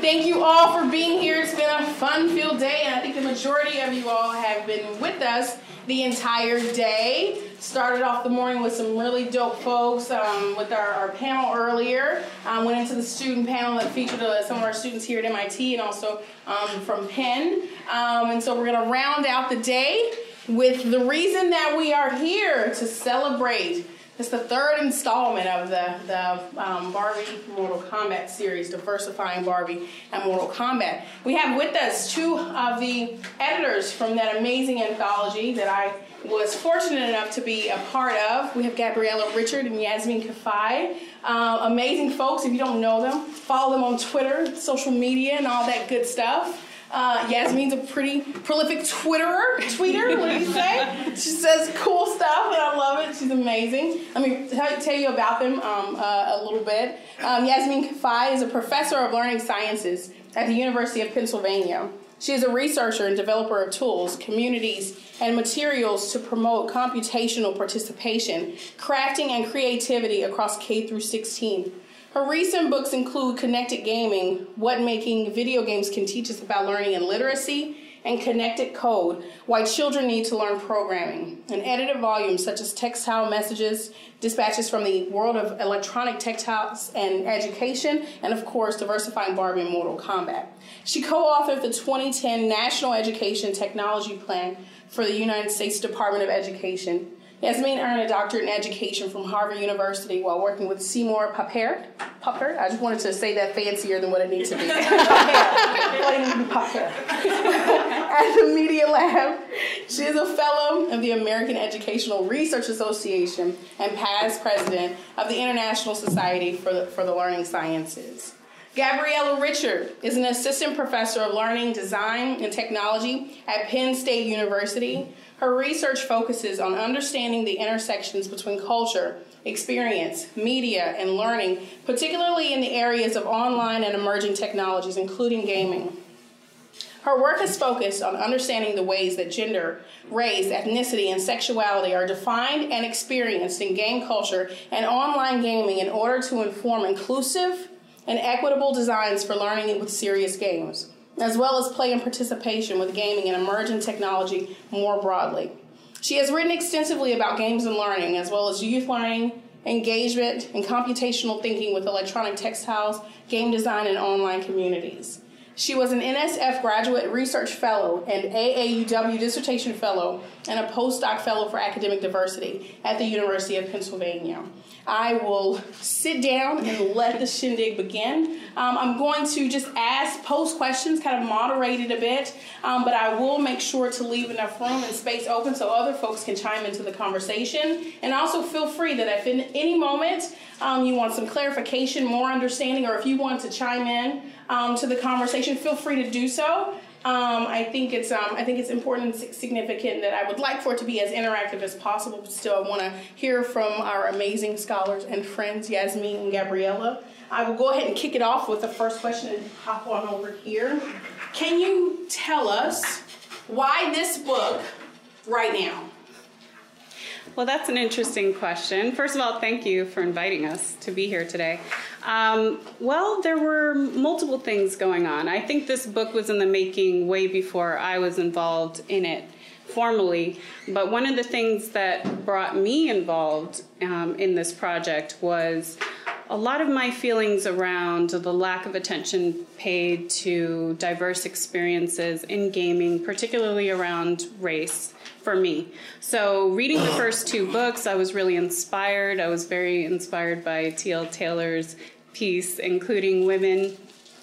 Thank you all for being here. It's been a fun-filled day, and I think the majority of you all have been with us the entire day. Started off the morning with some really dope folks um, with our, our, panel earlier. Um, went into the student panel that featured uh, some of our students here at MIT and also um, from Penn. Um, and so we're going to round out the day with the reason that we are here to celebrate it's the third installment of the, the um, Barbie Mortal Kombat series, Diversifying Barbie and Mortal Kombat. We have with us two of the editors from that amazing anthology that I was fortunate enough to be a part of. We have Gabriela Richard and Yasmin Kafai. Uh, amazing folks. If you don't know them, follow them on Twitter, social media, and all that good stuff. Uh, Yasmin's a pretty prolific Twitterer, tweeter, what do you say? She says cool stuff, and I love it. She's amazing. Let me tell, tell you about them um, uh, a little bit. Um, Yasmin Kafai is a professor of learning sciences at the University of Pennsylvania. She is a researcher and developer of tools, communities, and materials to promote computational participation, crafting, and creativity across K through 16. Her recent books include Connected Gaming, What Making Video Games Can Teach Us About Learning and Literacy, and Connected Code, Why Children Need to Learn Programming, and edited volumes such as Textile Messages, Dispatches from the World of Electronic Textiles and Education, and of course, Diversifying Barbie and Mortal Kombat. She co authored the 2010 National Education Technology Plan for the United States Department of Education Yasmin earned a doctorate in education from Harvard University while working with Seymour Papert. Papert? I just wanted to say that fancier than what it needs to be. Papert. At the Media Lab, she is a fellow of the American Educational Research Association and past president of the International Society for the, for the Learning Sciences. Gabriela Richard is an assistant professor of learning, design, and technology at Penn State University her research focuses on understanding the intersections between culture, experience, media, and learning, particularly in the areas of online and emerging technologies, including gaming. Her work is focused on understanding the ways that gender, race, ethnicity, and sexuality are defined and experienced in game culture and online gaming in order to inform inclusive and equitable designs for learning with serious games as well as play and participation with gaming and emerging technology more broadly. She has written extensively about games and learning, as well as youth learning, engagement, and computational thinking with electronic textiles, game design, and online communities. She was an NSF Graduate Research Fellow and AAUW Dissertation Fellow and a postdoc fellow for academic diversity at the University of Pennsylvania. I will sit down and let the shindig begin. Um, I'm going to just ask, pose questions, kind of moderate it a bit, um, but I will make sure to leave enough room and space open so other folks can chime into the conversation. And also feel free that if in any moment um, you want some clarification, more understanding, or if you want to chime in um, to the conversation, feel free to do so. Um, I think it's um, I think it's important and significant that I would like for it to be as interactive as possible. But still, I want to hear from our amazing scholars and friends, Yasmin and Gabriela. I will go ahead and kick it off with the first question and hop on over here. Can you tell us why this book right now? Well, that's an interesting question. First of all, thank you for inviting us to be here today. Um, well, there were multiple things going on. I think this book was in the making way before I was involved in it formally. But one of the things that brought me involved um, in this project was a lot of my feelings around the lack of attention paid to diverse experiences in gaming, particularly around race for me. So, reading the first two books, I was really inspired. I was very inspired by T.L. Taylor's piece, including women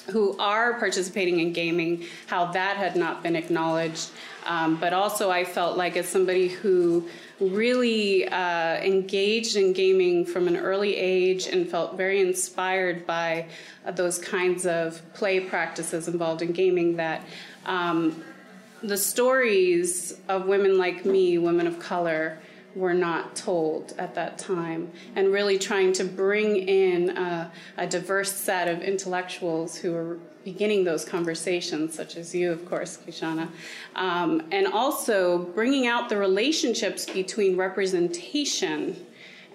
who are participating in gaming, how that had not been acknowledged. Um, but also, I felt like as somebody who really uh, engaged in gaming from an early age and felt very inspired by uh, those kinds of play practices involved in gaming that um, the stories of women like me, women of color, were not told at that time, and really trying to bring in a, diverse set of intellectuals who were beginning those conversations, such as you, of course, Kishonna, um, and also bringing out the relationships between representation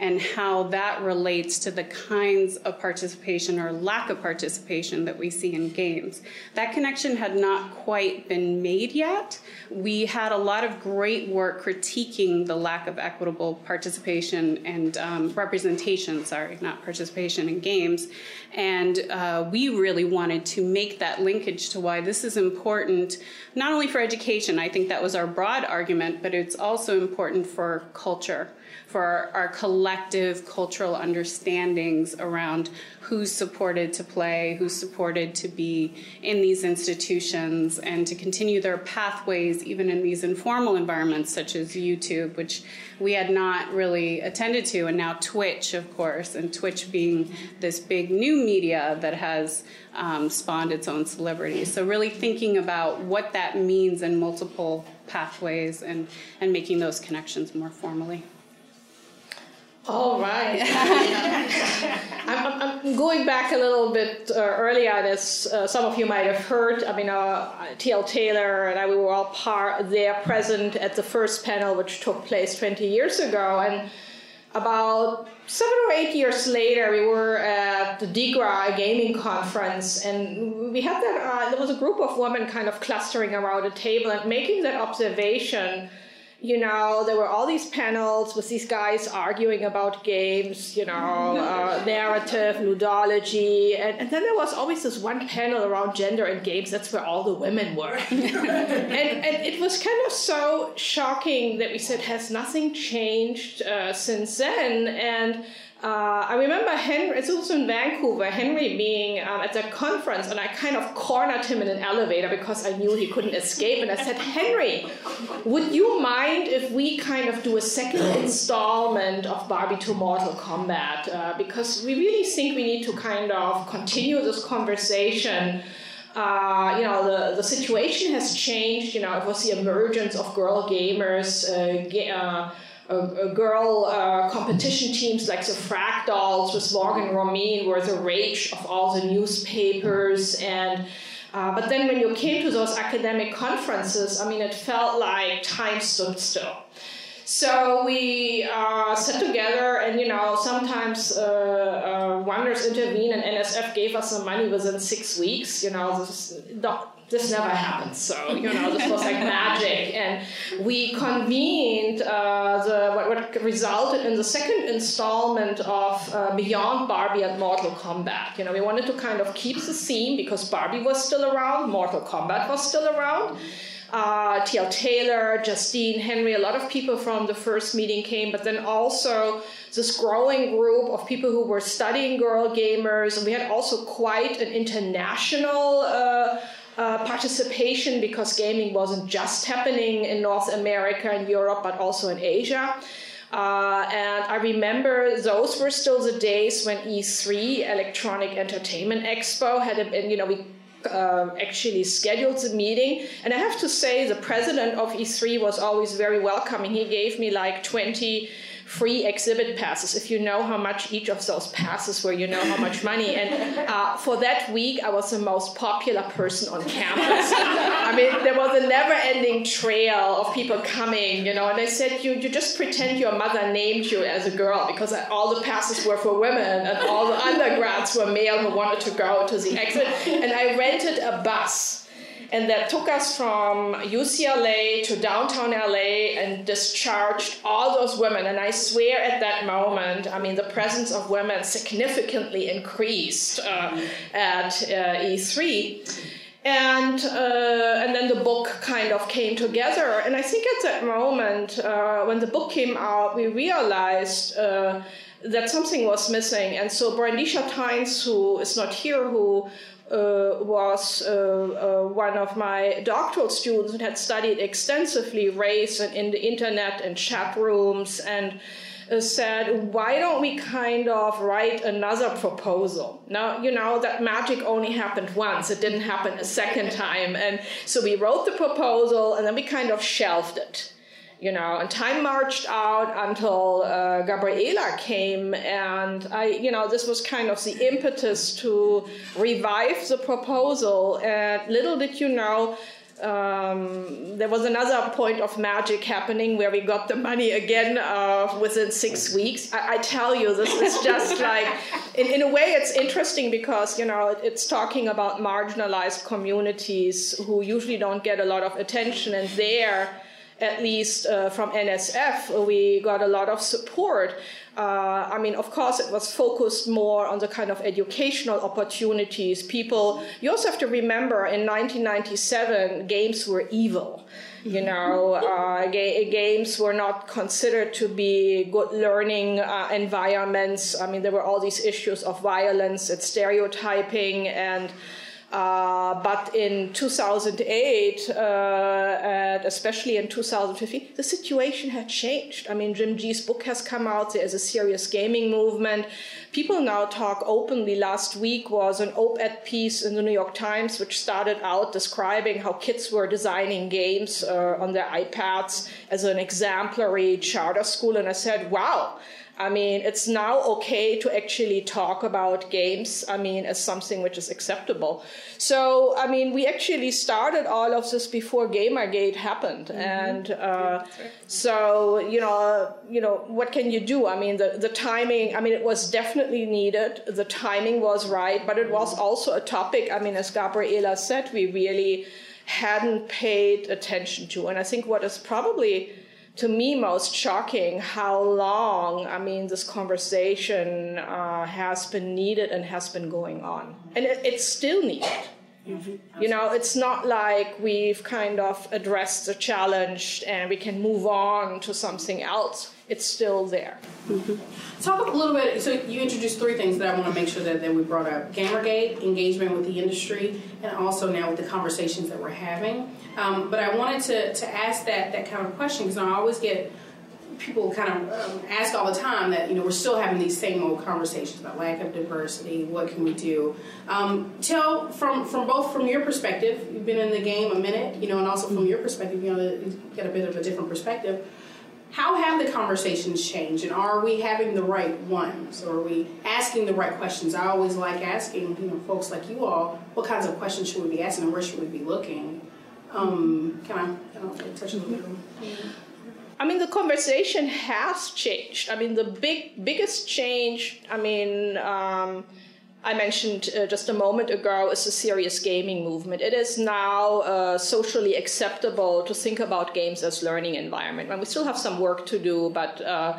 and how that relates to the kinds of participation or lack of participation that we see in games. That connection had not quite been made yet. We had a lot of great work critiquing the lack of equitable participation and um, representation, sorry, not participation in games. And uh, we really wanted to make that linkage to why this is important, not only for education, I think that was our broad argument, but it's also important for culture for our, collective cultural understandings around who's supported to play, who's supported to be in these institutions, and to continue their pathways even in these informal environments such as YouTube, which we had not really attended to, and now Twitch, of course, and Twitch being this big new media that has um, spawned its own celebrities. So, really thinking about what that means in multiple pathways and, and making those connections more formally. All right. I'm, I'm, going back a little bit uh, earlier. As uh, some of you might have heard, I mean, uh, T.L. Taylor and I we were all part there, present at the first panel, which took place 20 years ago, and about seven or eight years later, we were at the DIGRA gaming conference, and we had that. Uh, there was a group of women kind of clustering around a table and making that observation you know, there were all these panels with these guys arguing about games, you know, uh, narrative, ludology, and, and, then there was always this one panel around gender and games. That's where all the women were, and, and it was kind of so shocking that we said has nothing changed uh, since then, and uh, I remember Henry, it's also in Vancouver, Henry being um, at that conference, and I kind of cornered him in an elevator because I knew he couldn't escape. And I said, Henry, would you mind if we kind of do a second installment of Barbie to Mortal Kombat? Uh, because we really think we need to kind of continue this conversation. Uh, you know, the, the situation has changed. You know, it was the emergence of girl gamers. Uh, ga- girl uh, competition teams like the Frag Dolls with Morgan Romine were the rage of all the newspapers and uh, but then when you came to those academic conferences, I mean, it felt like time stood still. So we uh, sat together, and you know, sometimes uh, uh, Wonders intervene, and NSF gave us some money within six weeks. You know, this, this never happened. So, you know, this was like magic. And we convened uh, the, what, what, resulted in the second installment of uh, Beyond Barbie and Mortal Kombat. You know, we wanted to kind of keep the theme because Barbie was still around, Mortal Kombat was still around. Uh, T.L. Taylor, Justine, Henry, a lot of people from the first meeting came, but then also this growing group of people who were studying girl gamers. And we had also quite an international uh, uh, participation because gaming wasn't just happening in North America and Europe, but also in Asia. Uh, and I remember those were still the days when E3, Electronic Entertainment Expo, had been, you know, we uh, actually scheduled the meeting. And I have to say, the president of E3 was always very welcoming. He gave me like 20 free exhibit passes. If you know how much each of those passes were you know how much money. And uh, for that week i was the most popular person on campus. I mean there was a never ending trail of people coming you know and they said you, you just pretend your mother named you as a girl because all the passes were for women and all the undergrads were male who wanted to go to the exit and i rented a bus and that took us from UCLA to downtown LA and discharged all those women. And I swear at that moment, I mean, the presence of women significantly increased uh, at uh, E3 and uh, and then the book kind of came together. And I think at that moment, uh, when the book came out, we realized. Uh, that something was missing, and so Brendesha Tynes, who is not here, who was uh, uh, one of my doctoral students and had studied extensively race and in the internet and chat rooms and uh, said, why don't we kind of write another proposal? Now, you know, that magic only happened once, it didn't happen a second time. And so we wrote the proposal and then we kind of shelved it you know, and time marched out until uh, Gabriela came, and I, you know, this was kind of the impetus to revive the proposal. And little did you know, um, there was another point of magic happening where we got the money again uh, within six weeks. I, I, tell you, this is just like, in, in a way, it's interesting because, you know, it's talking about marginalized communities who usually don't get a lot of attention, and there, at least uh, from NSF, we got a lot of support. Uh, I mean, of course, it was focused more on the kind of educational opportunities. People, you also have to remember in 1997, games were evil. You mm-hmm. know, uh, ga- games were not considered to be good learning uh, environments. I mean, there were all these issues of violence and stereotyping and uh, but in 2008, uh, and especially in 2015, the situation had changed. I mean, Jim Gee's book has come out. There's a serious gaming movement. People now talk openly. Last week was an op-ed piece in the New York Times, which started out describing how kids were designing games uh, on their iPads as an exemplary charter school. And I said, wow I mean, it's now okay to actually talk about games, I mean, as something which is acceptable. So, I mean, we actually started all of this before Gamergate happened. Mm-hmm. And uh, so, you know, you know, what can you do? I mean, the, the timing, I mean, it was definitely needed. The timing was right, but it was also a topic, I mean, as Gabriela said, we really hadn't paid attention to. And I think what is probably to me most shocking how long i mean this conversation uh, has been needed and has been going on and it, it's still needed Mm-hmm. You know, it's not like we've kind of addressed the challenge and we can move on to something else. It's still there. Mm-hmm. Talk a little bit. So you introduced three things that I want to make sure that, that we brought up: Gamergate, engagement with the industry, and also now with the conversations that we're having. Um, but I wanted to to ask that that kind of question because I always get people kind of um, ask all the time that you know we're still having these same old conversations about lack of diversity. What can we do? Um, tell from from both from your perspective. You've been in the game a minute, you know, and also from your perspective, you know, you get a bit of a different perspective. How have the conversations changed, and are we having the right ones? Or are we asking the right questions? I always like asking, you know, folks like you all, what kinds of questions should we be asking, and where should we be looking? Um, can I, can I touch a little bit? I mean, the conversation has changed. I mean, the big biggest change. I mean. Um, I mentioned uh, just a moment ago is a serious gaming movement. It is now uh, socially acceptable to think about games as learning environment. And we still have some work to do, but uh,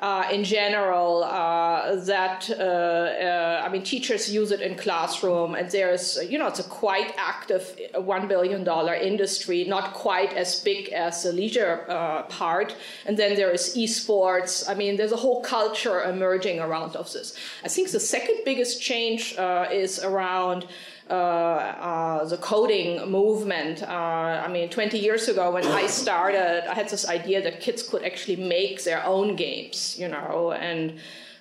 uh, in general uh, that uh, uh, I mean teachers use it in classroom and there's you know it's a quite active one billion dollar industry not quite as big as the leisure uh, part. And then there is esports. I mean there's a whole culture emerging around of this. I think the second biggest change uh, is around uh, uh, the coding movement. Uh, I mean, 20 years ago when I started, I had this idea that kids could actually make their own games, you know, and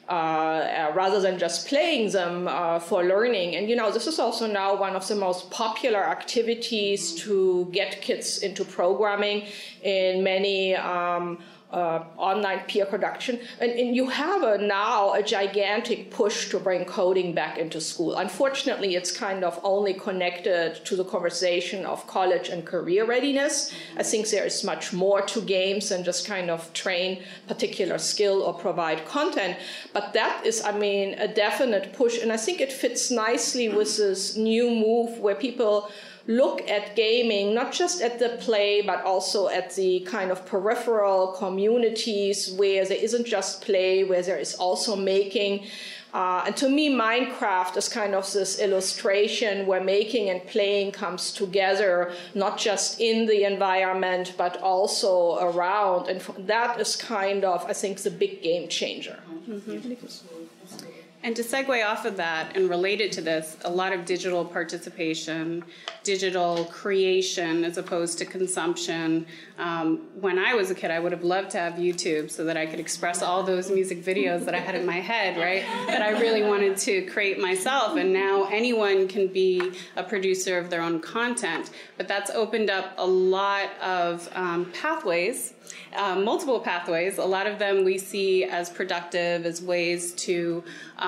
uh, rather than just playing them uh, for learning. And you know, this is also now one of the most popular activities to get kids into programming in many. Um, uh, online peer production. And, and you have a, now a gigantic push to bring coding back into school. Unfortunately, it's kind of only connected to the conversation of college and career readiness. I think there is much more to games than just kind of train particular skill or provide content. But that is, I mean, a definite push. And I think it fits nicely with this new move where people look at gaming, not just at the play, but also at the kind of peripheral communities where there isn't just play, where there is also making. Uh, and to me, Minecraft is kind of this illustration where making and playing comes together, not just in the environment, but also around. And that is kind of, I think, the big game changer. Mm-hmm. And to segue off of that and related to this, a lot of digital participation, digital creation as opposed to consumption. Um, when I was a kid, I would have loved to have YouTube so that I could express all those music videos that I had in my head, right? That I really wanted to create myself. And now anyone can be a producer of their own content. But that's opened up a lot of um, pathways um, multiple pathways. A lot of them we see as productive, as ways to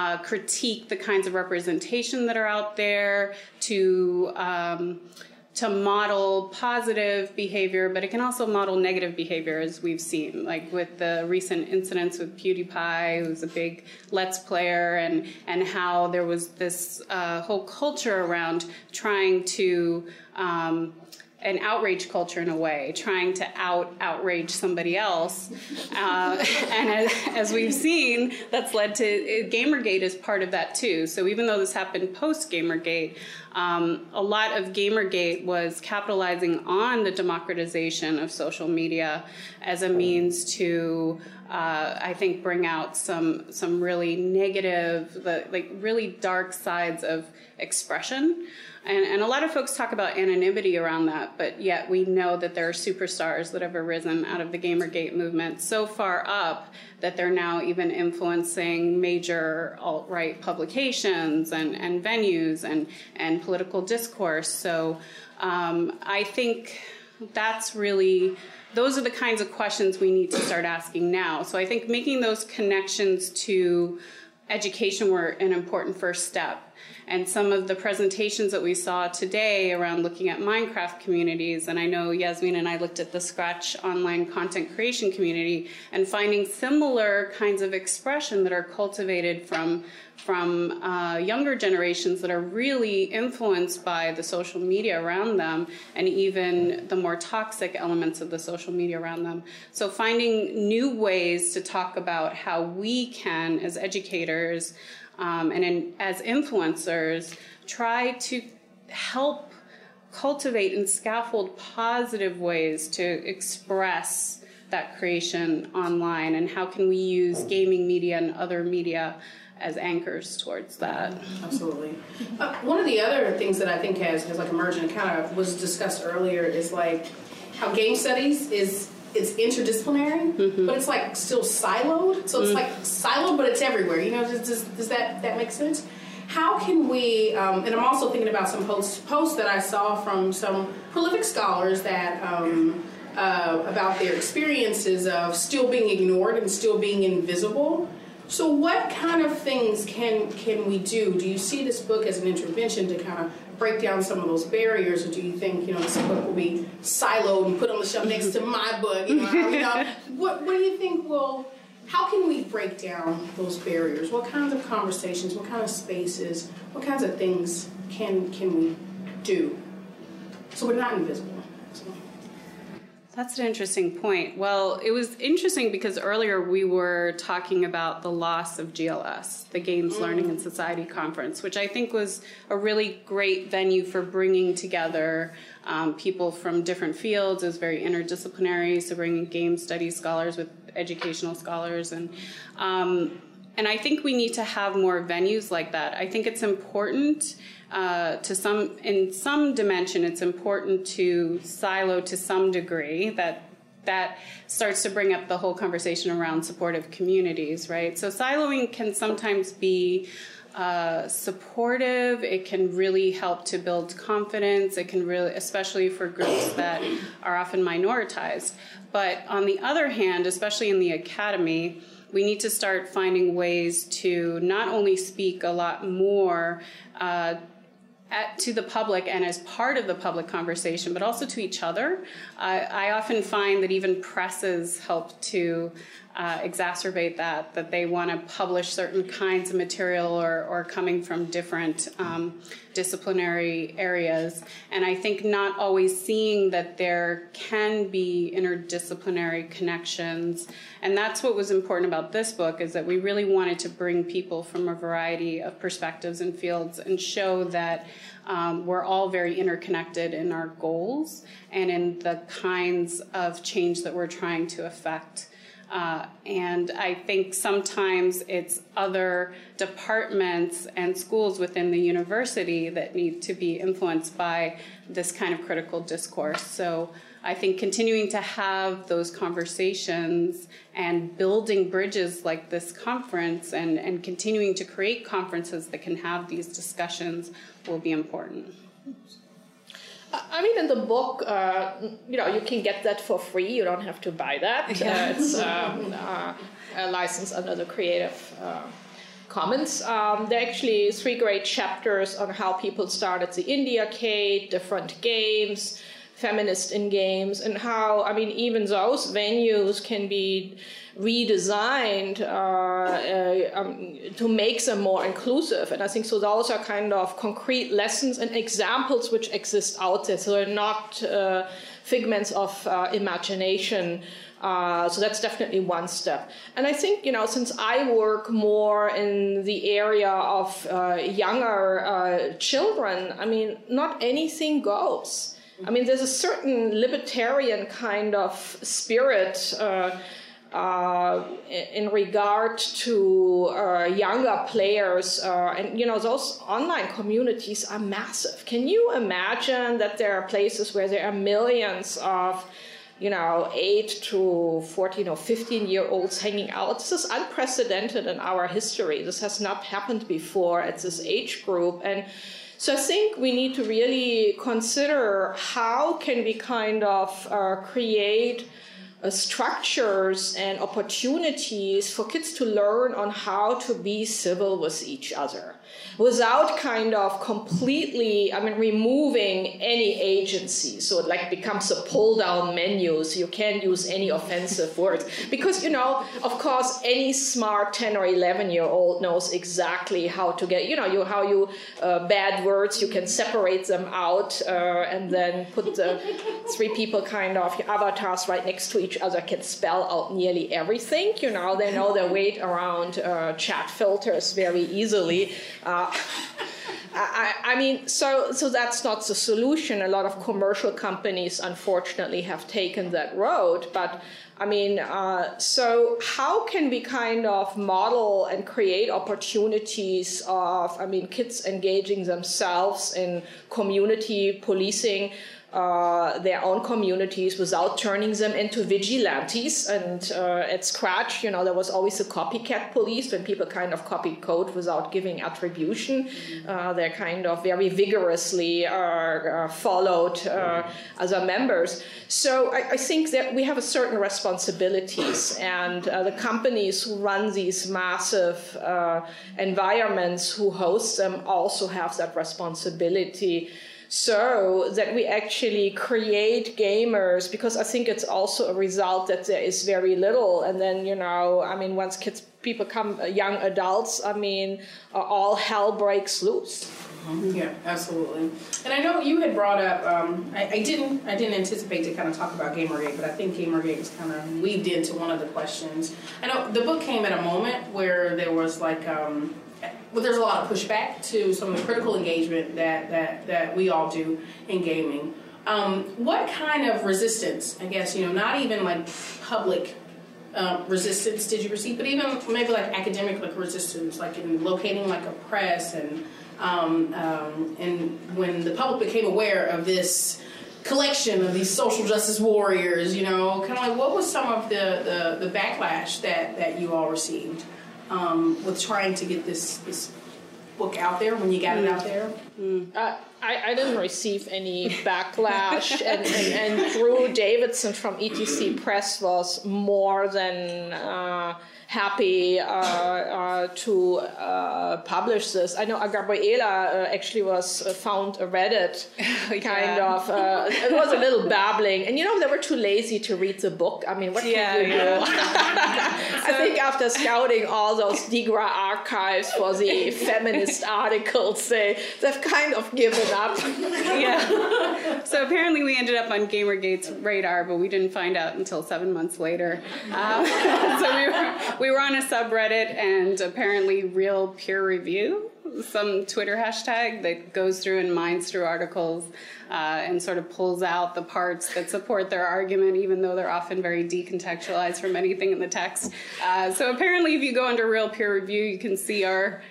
uh, critique the kinds of representation that are out there, to um, to model positive behavior, but it can also model negative behavior, as we've seen, like with the recent incidents with PewDiePie, who's a big Let's Player, and and how there was this uh, whole culture around trying to um, an outrage culture in a way, trying to out outrage somebody else. Uh, and as, as, we've seen, that's led to Gamergate is part of that too. So even though this happened post Gamergate, um, a lot of Gamergate was capitalizing on the democratization of social media as a means to. Uh, I think bring out some some really negative, like really dark sides of expression. And, and a lot of folks talk about anonymity around that, but yet we know that there are superstars that have arisen out of the Gamergate movement so far up that they're now even influencing major alt right publications and, and venues and, and political discourse. So um, I think that's really those are the kinds of questions we need to start asking now. So I think making those connections to education were an important first step. And some of the presentations that we saw today around looking at Minecraft communities, and I know Yasmin and I looked at the Scratch online content creation community and finding similar kinds of expression that are cultivated from from uh, younger generations that are really influenced by the social media around them and even the more toxic elements of the social media around them. So, finding new ways to talk about how we can, as educators um, and in, as influencers, try to help cultivate and scaffold positive ways to express that creation online and how can we use gaming media and other media as anchors towards that. Absolutely. Uh, one of the other things that I think has, has like emerged and kind of was discussed earlier is like how game studies is it's interdisciplinary, mm-hmm. but it's like still siloed. So it's mm-hmm. like siloed, but it's everywhere. You know, does, does, does that that make sense? How can we? Um, and I'm also thinking about some posts posts that I saw from some prolific scholars that. Um, uh, about their experiences of still being ignored and still being invisible so, what kind of things can can we do? Do you see this book as an intervention to kind of break down some of those barriers, or do you think you know this book will be siloed and put on the shelf next to my book? You know, you know what what do you think will? How can we break down those barriers? What kinds of conversations? What kind of spaces? What kinds of things can can we do so we're not invisible? That's an interesting point. Well, it was interesting because earlier we were talking about the loss of GLS, the Games mm. Learning and Society Conference, which I think was a really great venue for bringing together um, people from different fields. It was very interdisciplinary, so bringing game studies scholars with educational scholars and. Um, and I think we need to have more venues like that. I think it's important uh, to some in some dimension it's important to silo to some degree that that starts to bring up the whole conversation around supportive communities right? So siloing can sometimes be uh, supportive. It can really help to build confidence. It can really especially for groups that are often minoritized. But on the other hand especially in the academy we need to start finding ways to not only speak a lot more uh, at, to the public and as part of the public conversation, but also to each other. Uh, I often find that even presses help to uh, exacerbate that, that they want to publish certain kinds of material or, or coming from different um, disciplinary areas. And I think not always seeing that there can be interdisciplinary connections. And that's what was important about this book is that we really wanted to bring people from a variety of perspectives and fields and show that um, we're all very interconnected in our goals and in the kinds of change that we're trying to affect. Uh, and I think sometimes it's other departments and schools within the university that need to be influenced by this kind of critical discourse. So I think continuing to have those conversations and building bridges like this conference and, and continuing to create conferences that can have these discussions will be important. I mean, in the book, uh, you know, you can get that for free. You don't have to buy that. Yeah. Uh, it's um, uh, a license under the Creative uh, Commons. Um, there are actually three great chapters on how people started the India Indiecade, different games, feminist in games, and how, I mean, even those venues can be redesigned uh, uh, um, to make them more inclusive. And I think so those are kind of concrete lessons and examples which exist out there. So they're not uh, figments of uh, imagination. Uh, so that's definitely one step. And I think, you know, since I work more in the area of uh, younger children, I mean, not anything goes. I mean, there's a certain libertarian kind of spirit uh, uh, in regard to uh, younger players. Uh, and, you know, those online communities are massive. Can you imagine that there are places where there are millions of you know, 8 to 14 or 15 year olds hanging out. This is unprecedented in our history. This has not happened before at this age group. And so I think we need to really consider how can we kind of uh, create uh, structures and opportunities for kids to learn on how to be civil with each other without kind of completely, I mean, removing any agency. So it like becomes a pull down menu. So you can't use any offensive words. Because, you know, of course, any smart 10 or 11 year old knows exactly how to get, you know, you, how you, uh, bad words, you can separate them out uh, and then put the three people kind of avatars right next to each other can spell out nearly everything. You know, they know their weight around uh, chat filters very easily. Uh, I, I, mean, so so that's not the solution. A lot of commercial companies, unfortunately, have taken that road. But I mean, uh, so how can we kind of model and create opportunities of, I mean, kids engaging themselves in community policing? Uh, their own communities without turning them into vigilantes. And uh, at Scratch, you know, there was always a copycat police when people kind of copied code without giving attribution. Uh, they're kind of very vigorously uh, uh, followed uh, other members. So I, I, think that we have a certain responsibilities, and the companies who run these massive environments, who host them, also have that responsibility so that we actually create gamers because I think it's also a result that there is very little. And then, you know, I mean, once kids people become uh, young adults, I mean, uh, all hell breaks loose. Mm-hmm. Yeah, absolutely. And I know you had brought up. Um, I, I, didn't. I didn't anticipate to kind of talk about Gamergate, but I think Gamergate was kind of weaved into one of the questions. I know the book came at a moment where there was like um, but there's a lot of pushback to some of the critical engagement that, that, that we all do in gaming. Um, what kind of resistance, I guess, you know, not even like public um, resistance did you receive, but even maybe like academic like resistance, like in locating like a press and um, um, and when the public became aware of this collection of these social justice warriors, you know, kind of like what was some of the, the, the backlash that, that you all received? Um, with trying to get this this book out there when you got it out there? Mm. Uh, I, I, didn't receive any backlash, and, and, and, Drew Davidson from ETC Press was more than. Uh, happy uh, uh, to uh, publish this. I know Gabriela actually was found a Reddit kind yeah. of. it was a little babbling, and you know they were too lazy to read the book. I mean, what yeah, can you yeah. do? I think after scouting all those DIGRA archives for the feminist articles, they they've kind of given up. yeah. So apparently we ended up on GamerGate's radar, but we didn't find out until seven months later. Um, so we were we were on a subreddit and apparently real peer review, some Twitter hashtag that goes through and mines through articles uh, and sort of pulls out the parts that support their argument, even though they're often very decontextualized from anything in the text. Uh, so apparently, if you go under real peer review, you can see our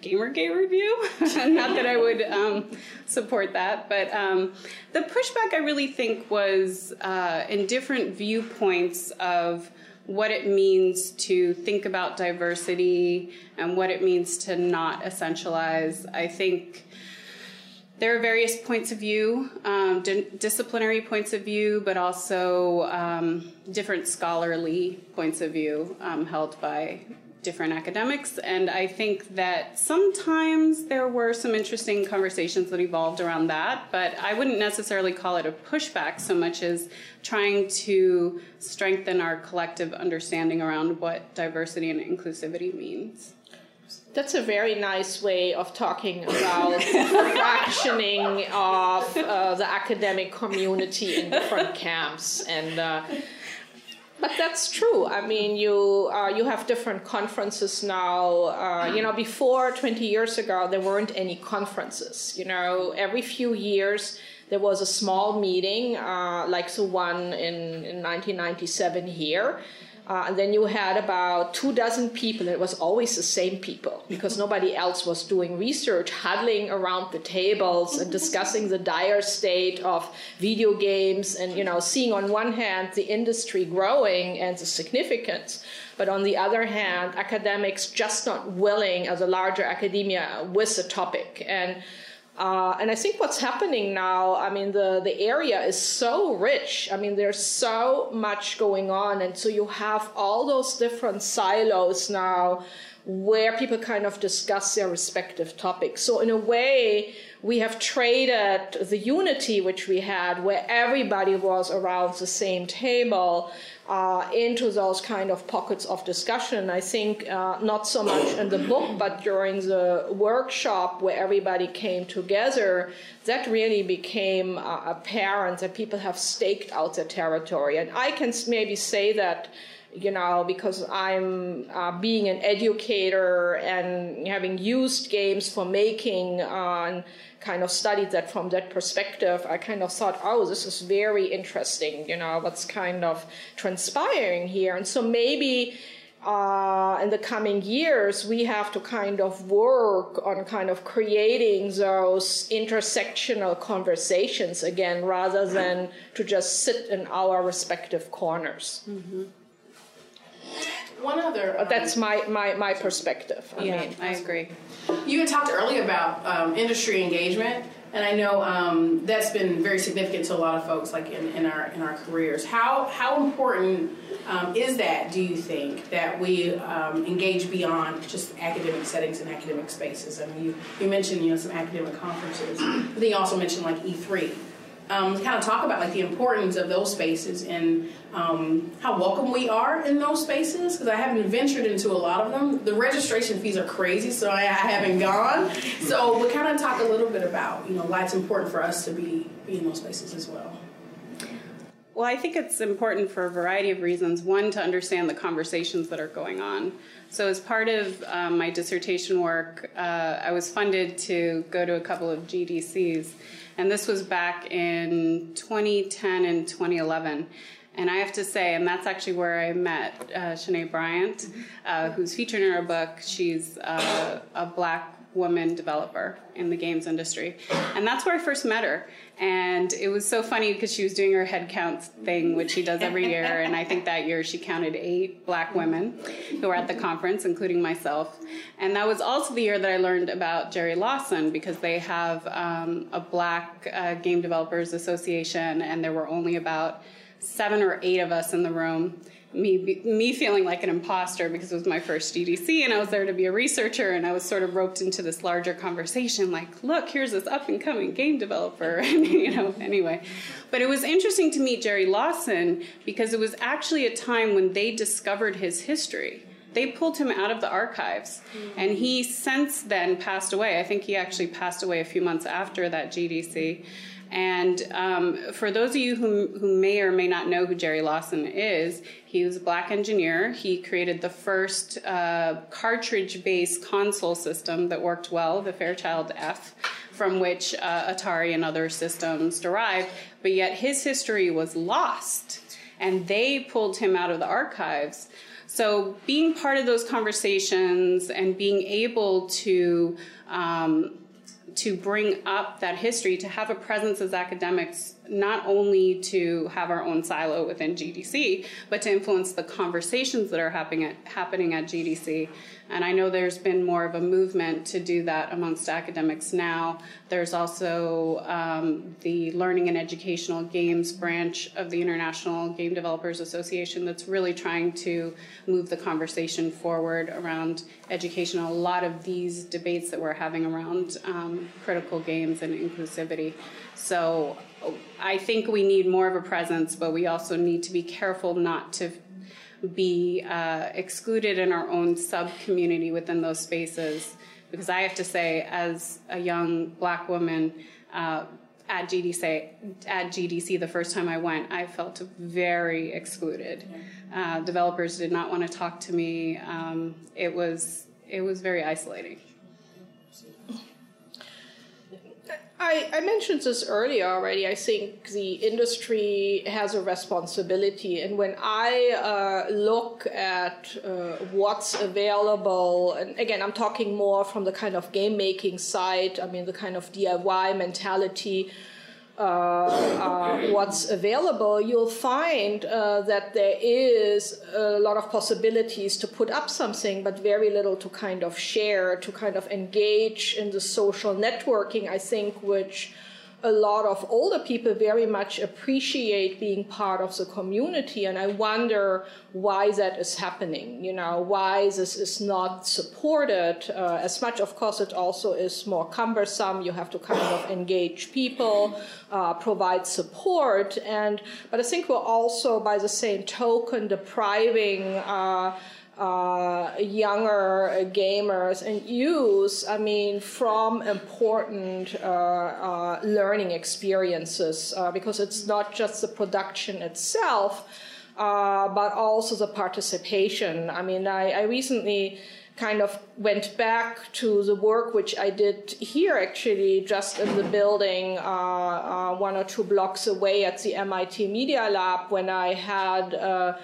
Gamergate review. Not that I would um, support that, but um, the pushback I really think was uh, in different viewpoints of what it means to think about diversity and what it means to not essentialize. I think there are various points of view, um, di- disciplinary points of view, but also um, different scholarly points of view um, held by different academics. And I think that sometimes there were some interesting conversations that evolved around that, but I wouldn't necessarily call it a pushback so much as trying to strengthen our collective understanding around what diversity and inclusivity means. That's a very nice way of talking about fractioning of uh, the academic community in different camps and. Uh, but that's true. I mean, you uh, you have different conferences now. Uh, you know, before 20 years ago, there weren't any conferences. You know, every few years there was a small meeting, uh, like the one in, in 1997 here, uh, and then you had about two dozen people. It was always the same people because nobody else was doing research, huddling around the tables and discussing the dire state of video games and, you know, seeing on one hand the industry growing and the significance, but on the other hand, academics just not willing as a larger academia with the topic. And uh, and I think what's happening now, I mean, the, the area is so rich. I mean, there's so much going on. And so you have all those different silos now where people kind of discuss their respective topics. So, in a way, we have traded the unity which we had, where everybody was around the same table, uh, into those kind of pockets of discussion. I think uh, not so much in the book, but during the workshop where everybody came together, that really became uh, apparent that people have staked out their territory. And I can maybe say that you know, because I'm uh, being an educator and having used games for making uh, kind of studied that from that perspective, I kind of thought, oh, this is very interesting, you know, what's kind of transpiring here. And so maybe uh, in the coming years, we have to kind of work on kind of creating those intersectional conversations again, rather than to just sit in our respective corners. Mm-hmm. One other. Um, That's my, my, my perspective. I yeah, mean, I agree. You had talked earlier about um, industry engagement, and I know um, that's been very significant to a lot of folks, like in, in our in our careers. How how important um, is that? Do you think that we um, engage beyond just academic settings and academic spaces? I mean, you you mentioned you know some academic conferences, but then you also mentioned like E three um, kind of talk about like the importance of those spaces and um, how welcome we are in those spaces because I haven't ventured into a lot of them. The registration fees are crazy, so I, I haven't gone. So we kind of talk a little bit about you know why it's important for us to be be in those spaces as well. Well, I think it's important for a variety of reasons. One, to understand the conversations that are going on. So, as part of um, my dissertation work, uh, I was funded to go to a couple of GDCs and this was back in 2010 and 2011. And I have to say, and that's actually where I met uh, Shanae Bryant, uh, who's featured in our book. She's uh, a black woman developer in the games industry. And that's where I first met her. And it was so funny because she was doing her head count thing, which she does every year. And I think that year she counted eight black women who were at the conference, including myself. And that was also the year that I learned about Jerry Lawson because they have um, a black uh, game developers association, and there were only about seven or eight of us in the room me me feeling like an imposter because it was my first GDC and I was there to be a researcher and I was sort of roped into this larger conversation like look here's this up and coming game developer you know anyway. But it was interesting to meet Jerry Lawson because it was actually a time when they discovered his history. They pulled him out of the archives and he since then passed away. I think he actually passed away a few months after that gdc and um, for those of you who, who may or may not know who Jerry Lawson is, he was a black engineer. He created the first uh, cartridge based console system that worked well, the Fairchild F, from which uh, Atari and other systems derived. But yet his history was lost, and they pulled him out of the archives. So, being part of those conversations and being able to um, to bring up that history, to have a presence as academics, not only to have our own silo within GDC, but to influence the conversations that are happening at, happening at GDC. And I know there's been more of a movement to do that amongst academics now. There's also um, the Learning and Educational Games branch of the International Game Developers Association that's really trying to move the conversation forward around education. A lot of these debates that we're having around um, critical games and inclusivity. So I think we need more of a presence, but we also need to be careful not to be uh, excluded in our own sub community within those spaces. Because I have to say, as a young black woman, uh, at GDC, at GDC the first time I went, I felt very excluded. Uh, developers did not want to talk to me. Um, it was it was very isolating. I, I, mentioned this earlier already. I think the industry has a responsibility. And when I uh, look at uh, what's available, and again, I'm talking more from the kind of game making side, I mean, the kind of DIY mentality what's available, you'll find uh, that there is a lot of possibilities to put up something, but very little to kind of share, to kind of engage in the social networking, I think, which a lot of older people very much appreciate being part of the community. And I wonder why that is happening. You know, why this is not supported uh, as much. Of course, it also is more cumbersome. You have to kind of engage people, uh, provide support. And, but I think we're also, by the same token, depriving, uh, uh, younger gamers and youth, I mean, from important uh, uh, learning experiences uh, because it's not just the production itself, uh, but also the participation. I mean, I, I, recently kind of went back to the work which I did here actually just in the building uh, one or two blocks away at the MIT Media Lab when I had uh,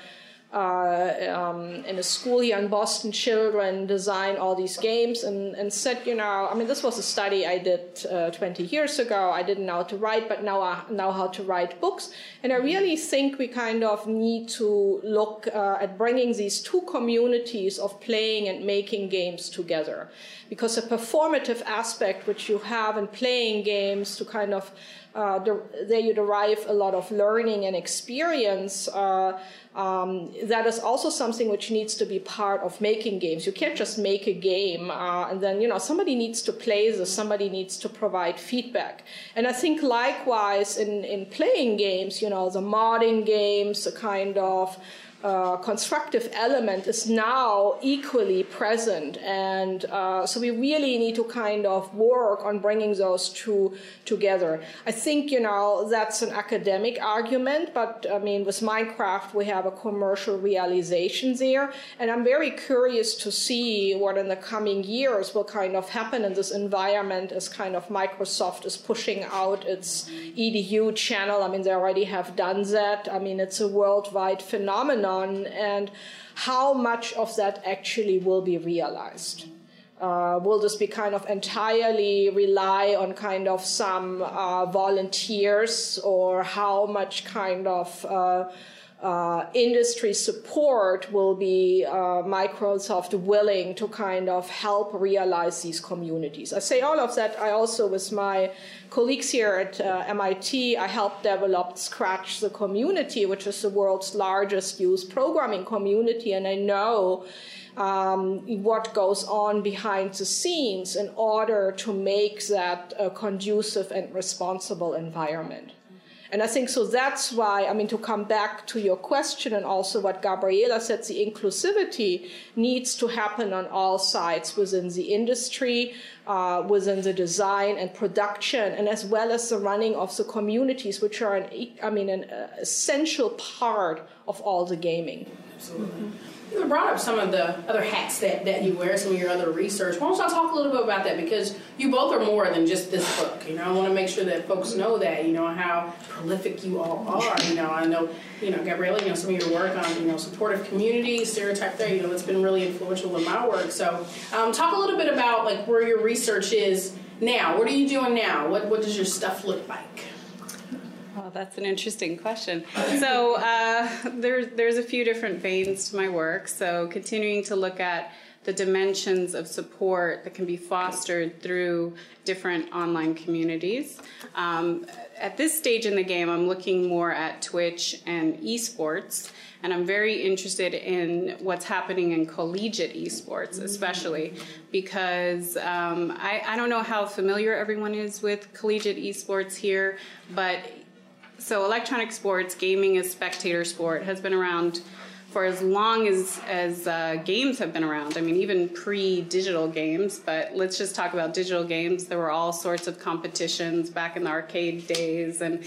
um, in a school here in Boston, children design all these games and, and said, you know, I mean, this was a study I did uh, 20 years ago. I didn't know how to write, but now I know how to write books. And I really think we kind of need to look uh, at bringing these two communities of playing and making games together. Because the performative aspect which you have in playing games to kind of uh, there you derive a lot of learning and experience. Uh, um, that is also something which needs to be part of making games. You can't just make a game uh, and then, you know, somebody needs to play this, somebody needs to provide feedback. And I think likewise in, in playing games, you know, the modding games, the kind of uh, constructive element is now equally present. And uh, so we really need to kind of work on bringing those two together. I think, you know, that's an academic argument, but I mean, with Minecraft, we have a commercial realization there. And I'm very curious to see what in the coming years will kind of happen in this environment as kind of Microsoft is pushing out its EDU channel. I mean, they already have done that. I mean, it's a worldwide phenomenon phenomenon and how much of that actually will be realized. Uh, will this be kind of entirely rely on kind of some uh, volunteers or how much kind of uh, industry support will be uh, Microsoft willing to kind of help realize these communities. I say all of that. I also, with my colleagues here at uh, MIT, I helped develop Scratch the community, which is the world's largest youth programming community, and I know. Um, what goes on behind the scenes in order to make that a conducive and responsible environment. And I think so that's why, I mean, to come back to your question and also what Gabriela said, the inclusivity needs to happen on all sides within the industry, uh, within the design and production, and as well as the running of the communities, which are, an, I mean, an uh, essential part of all the gaming. Absolutely. Mm-hmm. You brought up some of the other hats that, that you wear, some of your other research. Why don't you talk a little bit about that? Because you both are more than just this book. You know, I want to make sure that folks know that, you know, how prolific you all are. You know, I know, you know, Gabriela, you know, some of your work on, you know, supportive community, stereotype there, you know, it's been really influential in my work. So um, talk a little bit about, like, where your research is now. What are you doing now? What, what does your stuff look like? Well, that's an interesting question. So uh, there's there's a few different veins to my work. So continuing to look at the dimensions of support that can be fostered through different online communities. Um, at this stage in the game, I'm looking more at Twitch and esports and I'm very interested in what's happening in collegiate esports, especially because um, I, I don't know how familiar everyone is with collegiate esports here, but so electronic sports, gaming as spectator sport, has been around for as long as as uh, games have been around. I mean, even pre-digital games. But let's just talk about digital games. There were all sorts of competitions back in the arcade days, and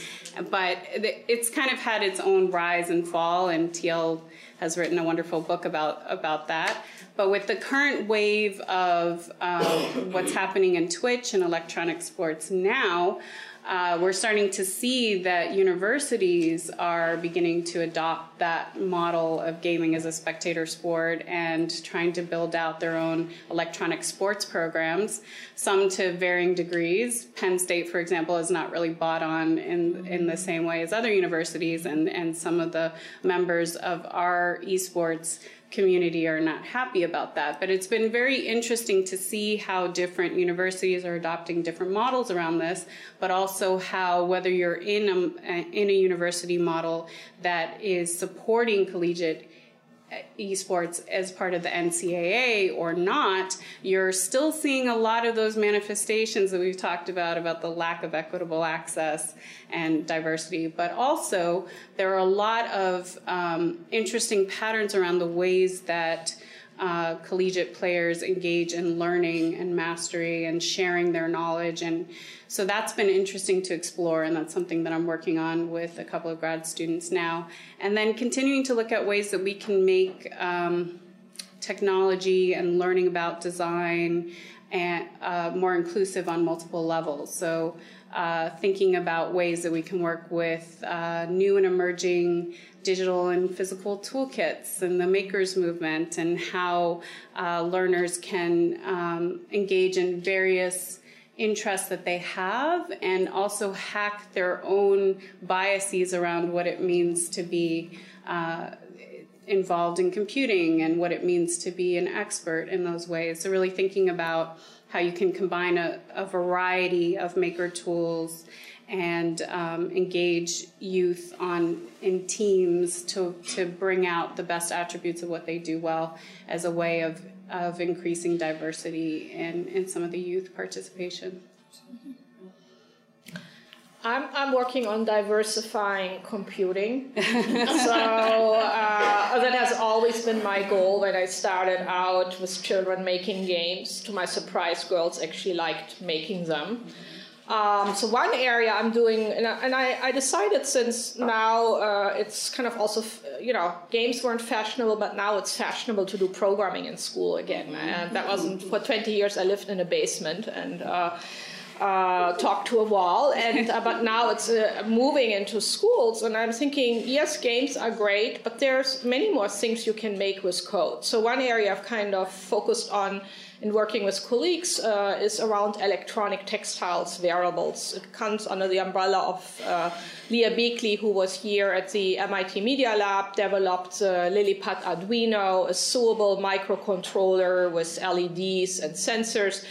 but it's kind of had its own rise and fall. And TL has written a wonderful book about about that. But with the current wave of um, what's happening in Twitch and electronic sports now uh, we're starting to see that universities are beginning to adopt that model of gaming as a spectator sport and trying to build out their own electronic sports programs, some to varying degrees. Penn State, for example, is not really bought on in, in the same way as other universities, and, and some of the members of our esports community are not happy about that. But it's been very interesting to see how different universities are adopting different models around this, but also how whether you're in a, in a university model that is supporting collegiate esports as part of the NCAA or not, you're still seeing a lot of those manifestations that we've talked about about the lack of equitable access and diversity. But also, there are a lot of um, interesting patterns around the ways that uh, collegiate players engage in learning and mastery and sharing their knowledge. And so that's been interesting to explore, and that's something that I'm working on with a couple of grad students now. And then continuing to look at ways that we can make um, technology and learning about design and uh, more inclusive on multiple levels. So uh, thinking about ways that we can work with uh, new and emerging digital and physical toolkits and the makers movement and how uh, learners can um, engage in various interests that they have and also hack their own biases around what it means to be uh, involved in computing and what it means to be an expert in those ways. So, really thinking about how you can combine a, a variety of maker tools and um, engage youth on in teams to to bring out the best attributes of what they do well as a way of of increasing diversity in, in some of the youth participation. I'm, I'm working on diversifying computing. so uh, that has always been my goal when I started out with children making games. To my surprise, girls actually liked making them. Um, so one area I'm doing, and I, and I, I decided since now uh, it's kind of also, you know, games weren't fashionable, but now it's fashionable to do programming in school again. And that wasn't for 20 years. I lived in a basement and. Uh, uh, talk to a wall. And uh, but now it's uh, moving into schools, and I'm thinking, yes, games are great, but there's many more things you can make with code. So one area I've kind of focused on in working with colleagues uh, is around electronic textiles wearables. It comes under the umbrella of uh, Leah Buechley, who was here at the MIT Media Lab, developed uh, LilyPad Arduino, a sewable microcontroller with LEDs and sensors.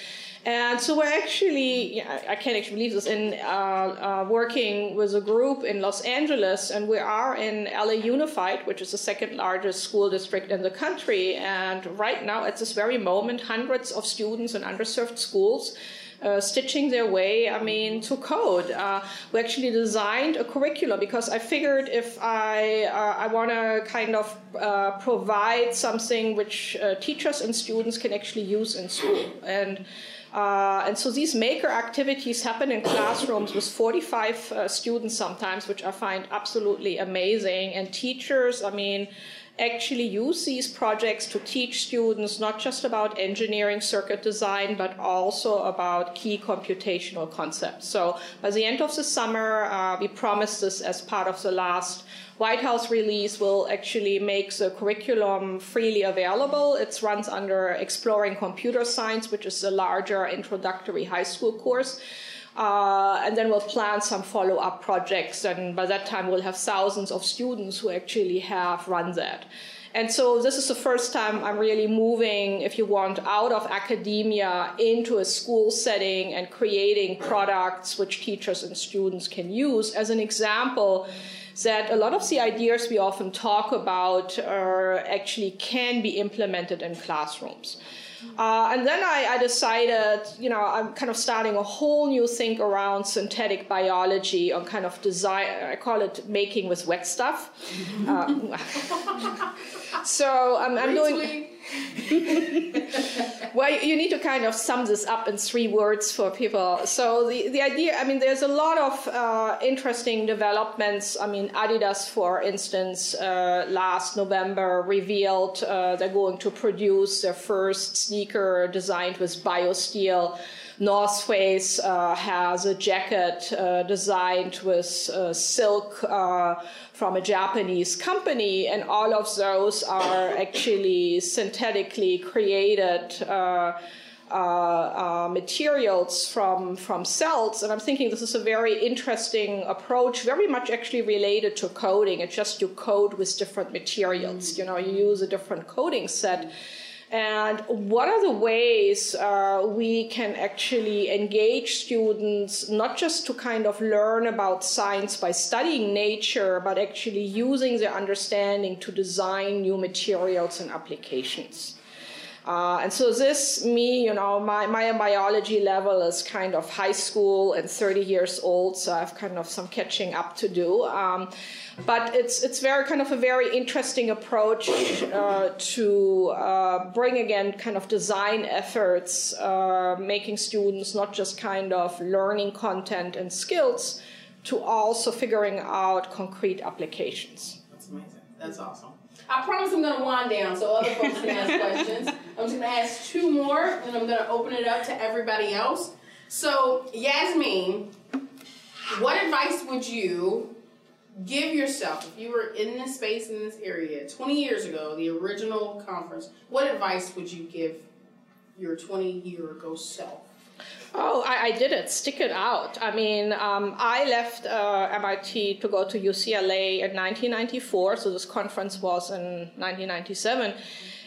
And so we're actually, I can't actually believe this, in uh, uh, working with a group in Los Angeles, and we are in LA Unified, which is the second largest school district in the country. And right now, at this very moment, hundreds of students in underserved schools uh, stitching their way, I mean, to code. Uh, we actually designed a curriculum because I figured if I uh, I want to kind of uh, provide something which uh, teachers and students can actually use in school and. Uh, and so these maker activities happen in classrooms with 45 uh, students sometimes, which I find absolutely amazing. And teachers, I mean, actually use these projects to teach students not just about engineering circuit design, but also about key computational concepts. So by the end of the summer, uh, we promised this as part of the last White House release will actually make the curriculum freely available. It runs under Exploring Computer Science, which is a larger introductory high school course. Uh, and then we'll plan some follow up projects. And by that time, we'll have thousands of students who actually have run that. And so this is the first time I'm really moving, if you want, out of academia into a school setting and creating products which teachers and students can use. As an example, that a lot of the ideas we often talk about are actually can be implemented in classrooms. Uh, and then I, I, decided, you know, I'm kind of starting a whole new thing around synthetic biology on kind of design. I call it making with wet stuff. Uh, so I'm, I'm doing. well, you need to kind of sum this up in three words for people. So the, the idea, I mean, there's a lot of uh, interesting developments. I mean, Adidas, for instance, uh, last November revealed uh, they're going to produce their first sneaker designed with biosteel. North Face uh, has a jacket uh, designed with uh, silk from a Japanese company, and all of those are actually synthetically created. Uh, uh, uh, materials from from cells, and I'm thinking this is a very interesting approach, very much actually related to coding. It's just you code with different materials. You know, you use a different coding set. And what are the ways uh, we can actually engage students, not just to kind of learn about science by studying nature, but actually using their understanding to design new materials and applications? Uh, and so this, me, you know, my, my biology level is kind of high school and 30 years old, so I have kind of some catching up to do. Um, but it's it's very kind of a very interesting approach uh, to uh, bring again kind of design efforts, uh, making students not just kind of learning content and skills, to also figuring out concrete applications. That's amazing. That's awesome. I promise I'm going to wind down so other folks can ask questions. I'm just going to ask two more, and I'm going to open it up to everybody else. So, Yasmin, what advice would you give yourself, if you were in this space, in this area, 20 years ago, the original conference, what advice would you give your 20 year ago self? Oh, I, I, did it. Stick it out. I mean, um, I left uh, MIT to go to UCLA in 1994, so this conference was in 1997.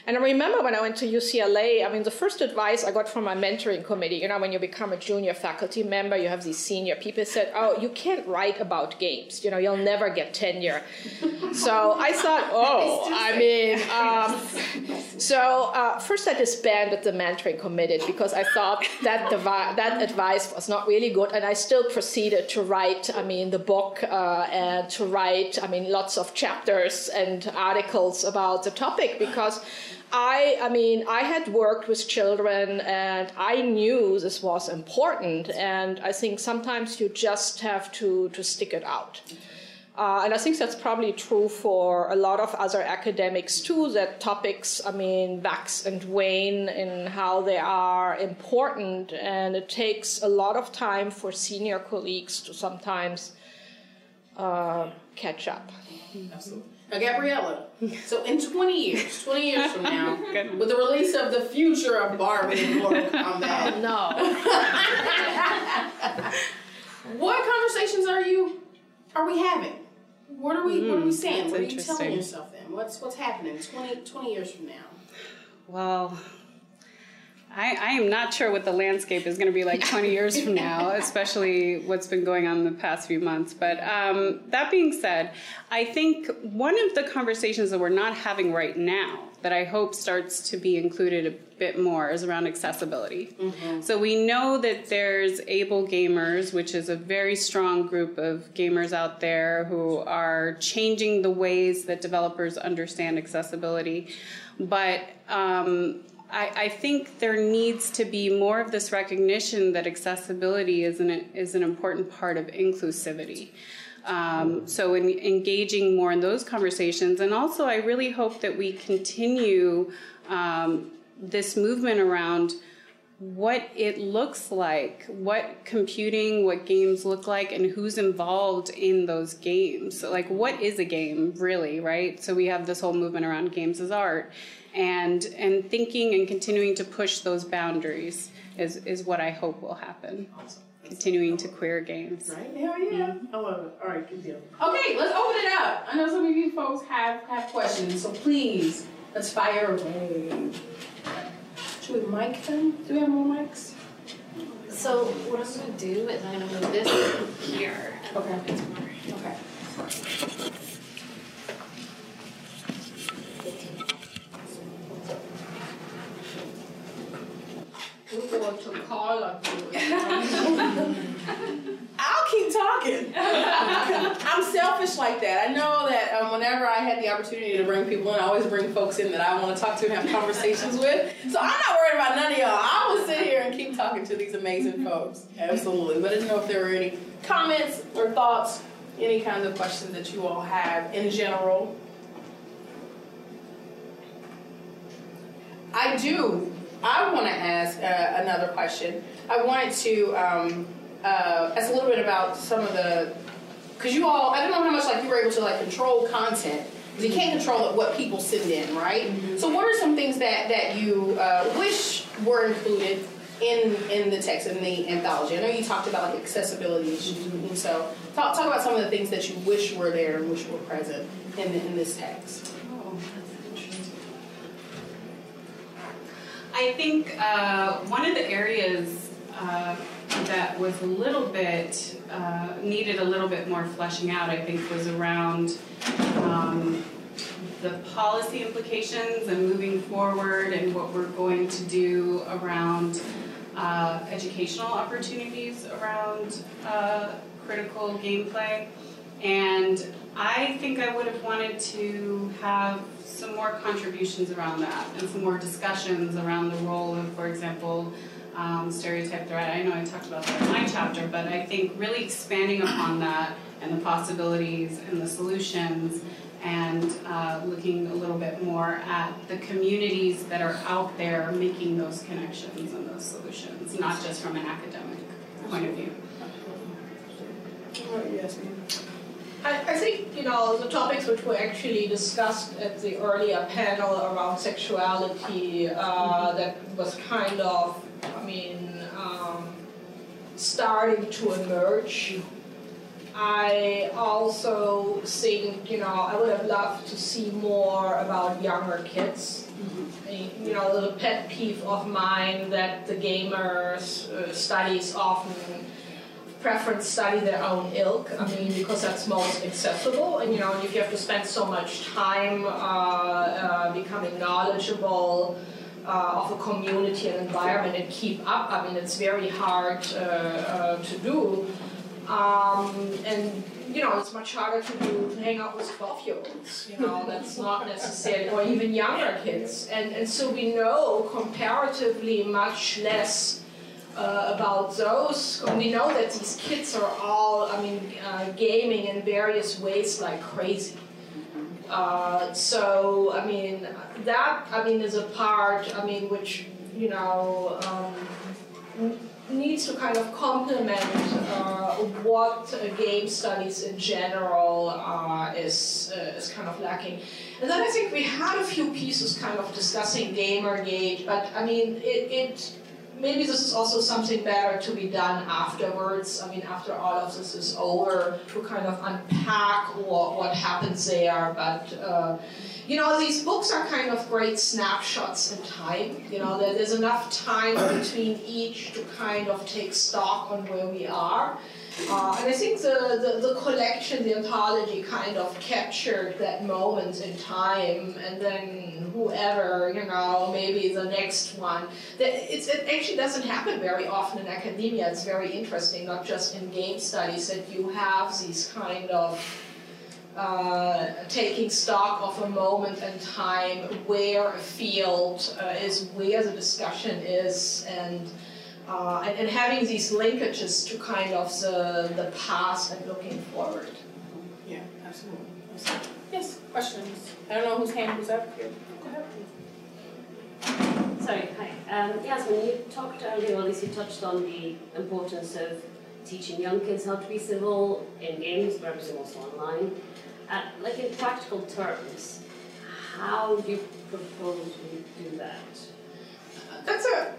And I remember when I went to UCLA, I mean, the first advice I got from my mentoring committee, you know, when you become a junior faculty member, you have these senior people said, oh, you can't write about games. You know, you'll never get tenure. so I thought, oh, I mean, um, so uh, first I disbanded the mentoring committee because I thought that, that advice was not really good. And I still proceeded to write, I mean, the book uh, and to write, I mean, lots of chapters and articles about the topic because I, I mean, I had worked with children and I knew this was important. And I think sometimes you just have to, to stick it out. Uh, and I think that's probably true for a lot of other academics too, that topics, I mean, wax and wane in how they are important. And it takes a lot of time for senior colleagues to sometimes uh, catch up. Absolutely. Now, Gabriela, so in 20 years, 20 years from now, with the release of the future of Barbie and Mortal Kombat. no. what conversations are you, are we having? What are we, mm, what are we saying? What are you telling yourself then? What's, what's happening 20, 20 years from now? Well, I, I, am not sure what the landscape is going to be like 20 years from now, especially what's been going on in the past few months. But um, that being said, I think one of the conversations that we're not having right now that I hope starts to be included a bit more is around accessibility. Mm-hmm. So we know that there's AbleGamers, which is a very strong group of gamers out there who are changing the ways that developers understand accessibility. But um, I, I, think there needs to be more of this recognition that accessibility is an, is an important part of inclusivity. Um, so, in engaging more in those conversations, and also, I really hope that we continue um, this movement around what it looks like, what computing, what games look like, and who's involved in those games. So like, what is a game really, right? So we have this whole movement around games as art and and thinking and continuing to push those boundaries is is what I hope will happen. Awesome. continuing to queer games. Right? Hell yeah. Mm-hmm. I love it. All right, good deal. Okay, let's open it up. I know some of you folks have, have questions, so please, let's fire away. Should we mic them? Do we have more mics? So what I'm gonna do is I'm gonna move this here. Okay. Okay. Want to call on you. I'll keep talking. I'm selfish like that. I know that um, whenever I had the opportunity to bring people in, I always bring folks in that I want to talk to and have conversations with. So I'm not worried about none of y'all. I will sit here and keep talking to these amazing folks. Absolutely. But I didn't know if there were any comments or thoughts, any kinds of questions that you all have in general. I do. I want to ask uh, another question. I wanted to um, uh, ask a little bit about some of the, because you all, I don't know how much like you were able to like control content. you can't control what people send in, right? So, what are some things that that you uh, wish were included in in the text in the anthology? I know you talked about like accessibility issues, and so talk talk about some of the things that you wish were there and wish were present in in this text. Oh, that's interesting. I think uh, one of the areas uh, that was a little bit uh, needed a little bit more fleshing out, I think, was around um, the policy implications and moving forward and what we're going to do around uh, educational opportunities around uh, critical gameplay. And I think I would have wanted to have some more contributions around that and some more discussions around the role of, for example, um, stereotype threat. I know I talked about that in my chapter, but I think really expanding upon that and the possibilities and the solutions and uh, looking a little bit more at the communities that are out there making those connections and those solutions, not just from an academic point of view. Yes, I, I think, you know, the topics which were actually discussed at the earlier panel around sexuality, uh, that was kind of, I mean, um, starting to emerge. I also think, you know, I would have loved to see more about younger kids. I mean, you know, the pet peeve of mine that the gamers uh, studies often preference study their own ilk. I mean, because that's most accessible, and you know, if you have to spend so much time uh, uh, becoming knowledgeable uh, of a community and environment and keep up, I mean, it's very hard uh, uh, to do. Um, and you know, it's much harder to do to hang out with twelve-year-olds. You know, that's not necessarily, or even younger kids. And and so we know comparatively much less uh, about those. We know that these kids are all, I mean, uh, gaming in various ways like crazy. Uh, so, I mean, that, I mean, is a part, I mean, which, you know, um, needs to kind of complement uh, what uh, game studies in general uh, is, uh, is kind of lacking. And then I think we had a few pieces kind of discussing Gamergate, but I mean, it, it maybe this is also something better to be done afterwards. I mean, after all of this is over, to kind of unpack what, what happens there. But uh, you know, these books are kind of great snapshots in time. You know, there- there's enough time between each to kind of take stock on where we are. Uh, and I think the, the, the collection, the anthology, kind of captured that moment in time, and then whoever, you know, maybe the next one. It's, it actually doesn't happen very often in academia. It's very interesting, not just in game studies, that you have these kind of uh, taking stock of a moment in time where a field uh, is, where the discussion is, and uh, and, and having these linkages to kind of the, the past and looking forward. Yeah, absolutely. absolutely. Yes, questions? I don't know whose hand was up here. Go ahead. Sorry, hi. Um, Yasmin, you talked earlier, or at least you touched on the importance of teaching young kids how to be civil in games, but obviously also online. Uh, like in practical terms, how do you propose we do that? That's a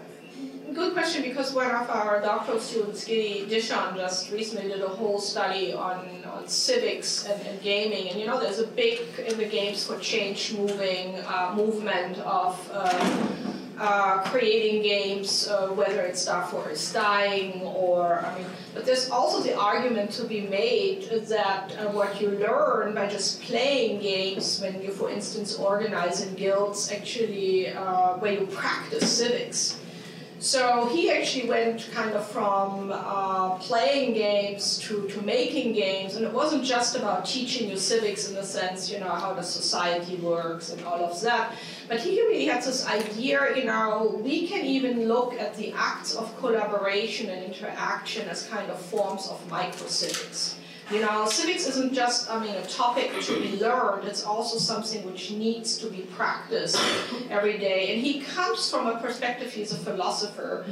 good question because one of our doctoral students, Giddy Dishon, just recently did a whole study on, on civics and, and gaming. And you know, there's a big in the games for change moving uh, movement of uh, uh, creating games, uh, whether it's Darfur is Dying or, I mean, but there's also the argument to be made that uh, what you learn by just playing games, when you, for instance, organize in guilds, actually, uh, where you practice civics. So he actually went kind of from uh, playing games to, to making games, and it wasn't just about teaching you civics in the sense, you know, how the society works and all of that, but he really had this idea, you know, we can even look at the acts of collaboration and interaction as kind of forms of micro-civics. You know, civics isn't just, I mean, a topic to be learned, it's also something which needs to be practiced every day. And he comes from a perspective, he's a philosopher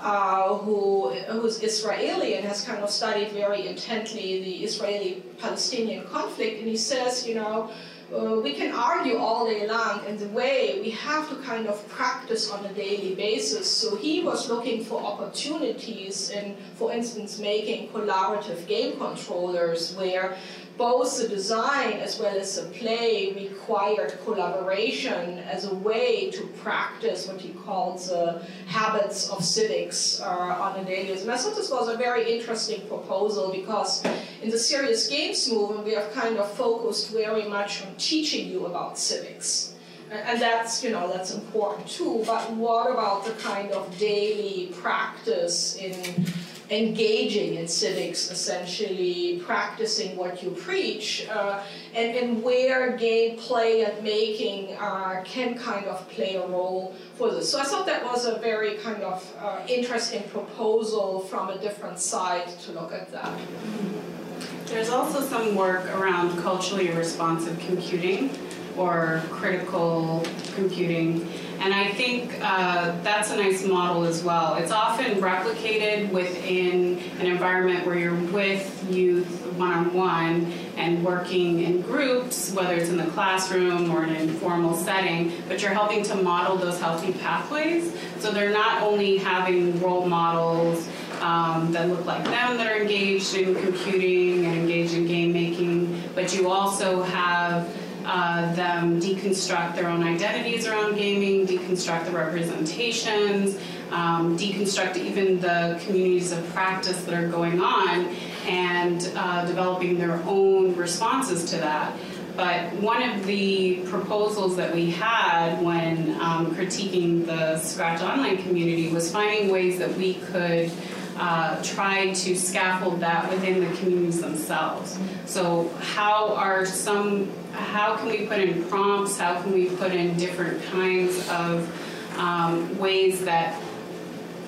uh, who, who's Israeli and has kind of studied very intently the Israeli Palestinian conflict. And he says, you know, uh, we can argue all day long, and the way we have to kind of practice on a daily basis. So he was looking for opportunities in, for instance, making collaborative game controllers where both the design as well as the play required collaboration as a way to practice what he calls the habits of civics uh, on a daily basis. And I thought this was a very interesting proposal because in the serious games movement we have kind of focused very much on teaching you about civics. And that's, you know, that's important too, but what about the kind of daily practice in engaging in civics, essentially practicing what you preach, uh, and, and where game play and making uh, can kind of play a role for this. So I thought that was a very kind of uh, interesting proposal from a different side to look at that. There's also some work around culturally responsive computing or critical computing. And I think uh, that's a nice model as well. It's often replicated within an environment where you're with youth one on one and working in groups, whether it's in the classroom or in an informal setting, but you're helping to model those healthy pathways. So they're not only having role models um, that look like them that are engaged in computing and engaged in game making, but you also have uh, them deconstruct their own identities around gaming, deconstruct the representations, um, deconstruct even the communities of practice that are going on, and uh, developing their own responses to that. But one of the proposals that we had when um, critiquing the Scratch Online community was finding ways that we could uh, try to scaffold that within the communities themselves. So, how are some how can we put in prompts? How can we put in different kinds of um, ways that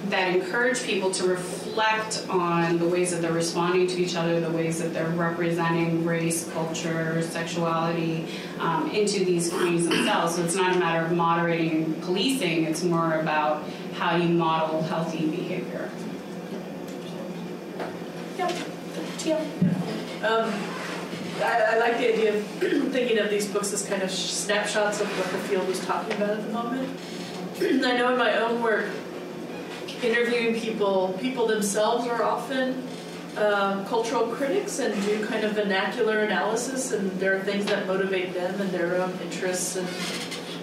that encourage people to reflect on the ways that they're responding to each other, the ways that they're representing race, culture, sexuality um, into these communities themselves. So it's not a matter of moderating and policing, it's more about how you model healthy behavior. Yeah. Yeah. Um, I, I, like the idea of thinking of these books as kind of snapshots of what the field is talking about at the moment. I know in my own work, interviewing people, people themselves are often um, cultural critics and do kind of vernacular analysis, and there are things that motivate them and their own interests and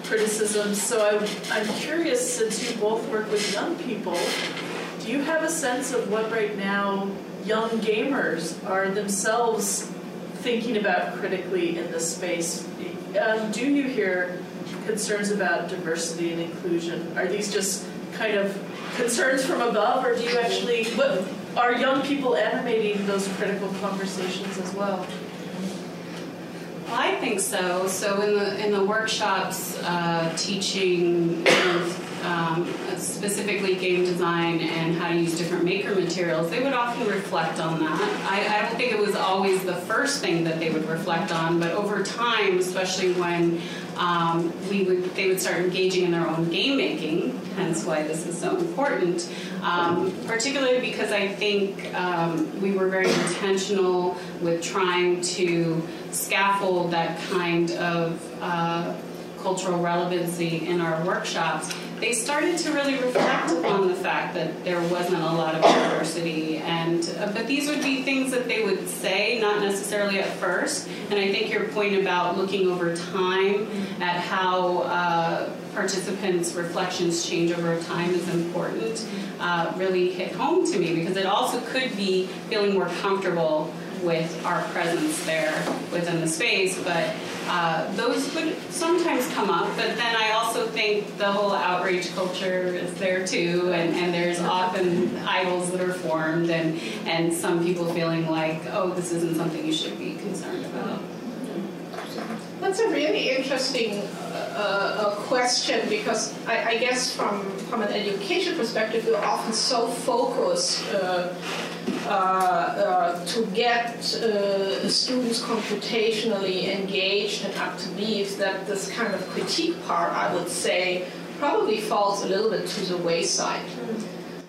criticisms. So I, I'm curious, since you both work with young people, do you have a sense of what right now young gamers are themselves thinking about critically in this space, um, do you hear concerns about diversity and inclusion? Are these just kind of concerns from above, or do you actually, what, are young people animating those critical conversations as well? I think so. So in the in the workshops, uh, teaching um, specifically game design and how to use different maker materials, they would often reflect on that. I, I, don't think it was always the first thing that they would reflect on, but over time, especially when um, we would, they would start engaging in their own game making, hence why this is so important. Um, particularly because I think um, we were very intentional with trying to scaffold that kind of uh, cultural relevancy in our workshops they started to really reflect upon the fact that there wasn't a lot of diversity. And uh, but these would be things that they would say, not necessarily at first. And I think your point about looking over time at how uh, participants' reflections change over time is important. Uh, really hit home to me because it also could be feeling more comfortable with our presence there within the space, but uh, those would sometimes come up. But then I also think the whole outreach culture is there too, and, and there's often idols that are formed, and, and some people feeling like, oh, this isn't something you should be concerned about. That's a really interesting uh, uh, question because I, I, guess from, from an education perspective, we're often so focused uh, uh, uh, to get uh, students computationally engaged and up to leave that this kind of critique part, I would say, probably falls a little bit to the wayside.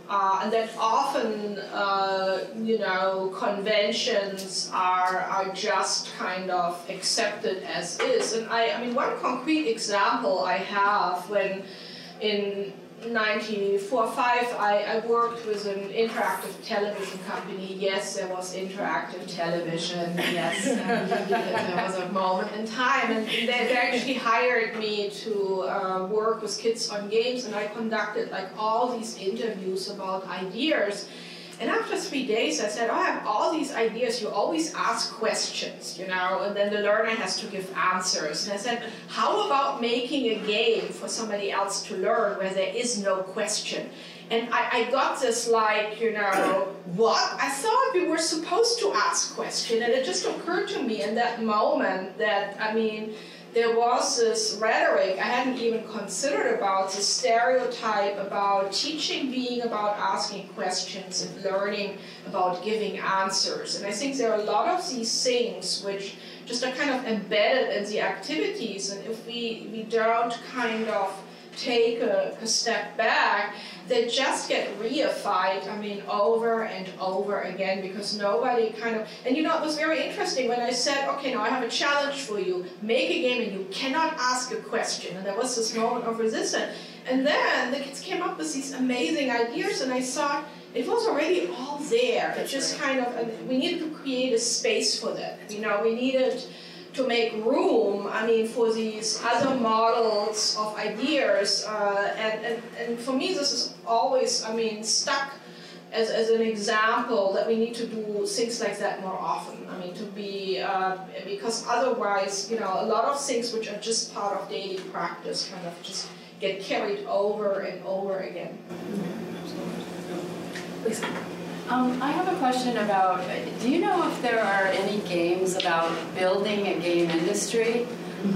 Uh, and that often, uh, you know, conventions are are just kind of accepted as is. And I, I mean, one concrete example I have when in 94 5 I, I worked with an interactive television company. Yes there was interactive television. Yes there was a moment in time. And they, they actually hired me to uh, work with kids on games. And I conducted like all these interviews about ideas and after three days, I said, oh, I have all these ideas. You always ask questions, you know, and then the learner has to give answers. And I said, how about making a game for somebody else to learn where there is no question? And I, I got this like, you know, what? I thought we were supposed to ask questions. And it just occurred to me in that moment that, I mean, there was this rhetoric I hadn't even considered about the stereotype about teaching being about asking questions and learning about giving answers. And I think there are a lot of these things which just are kind of embedded in the activities, and if we, we don't kind of take a, a step back, they just get reified, I mean, over and over again because nobody kind of, and you know, it was very interesting when I said, okay, now I have a challenge for you. Make a game and you cannot ask a question. And there was this moment of resistance. And then the kids came up with these amazing ideas and I thought, it was already all there. It just kind of, we needed to create a space for that. You know, we needed to make room, I mean, for these other models of ideas. Uh, and, and, and for me, this is always, I mean, stuck as, as an example that we need to do things like that more often. I mean, to be, uh, because otherwise, you know, a lot of things which are just part of daily practice kind of just get carried over and over again. Please. Um, I have a question about, do you know if there are any games about building a game industry?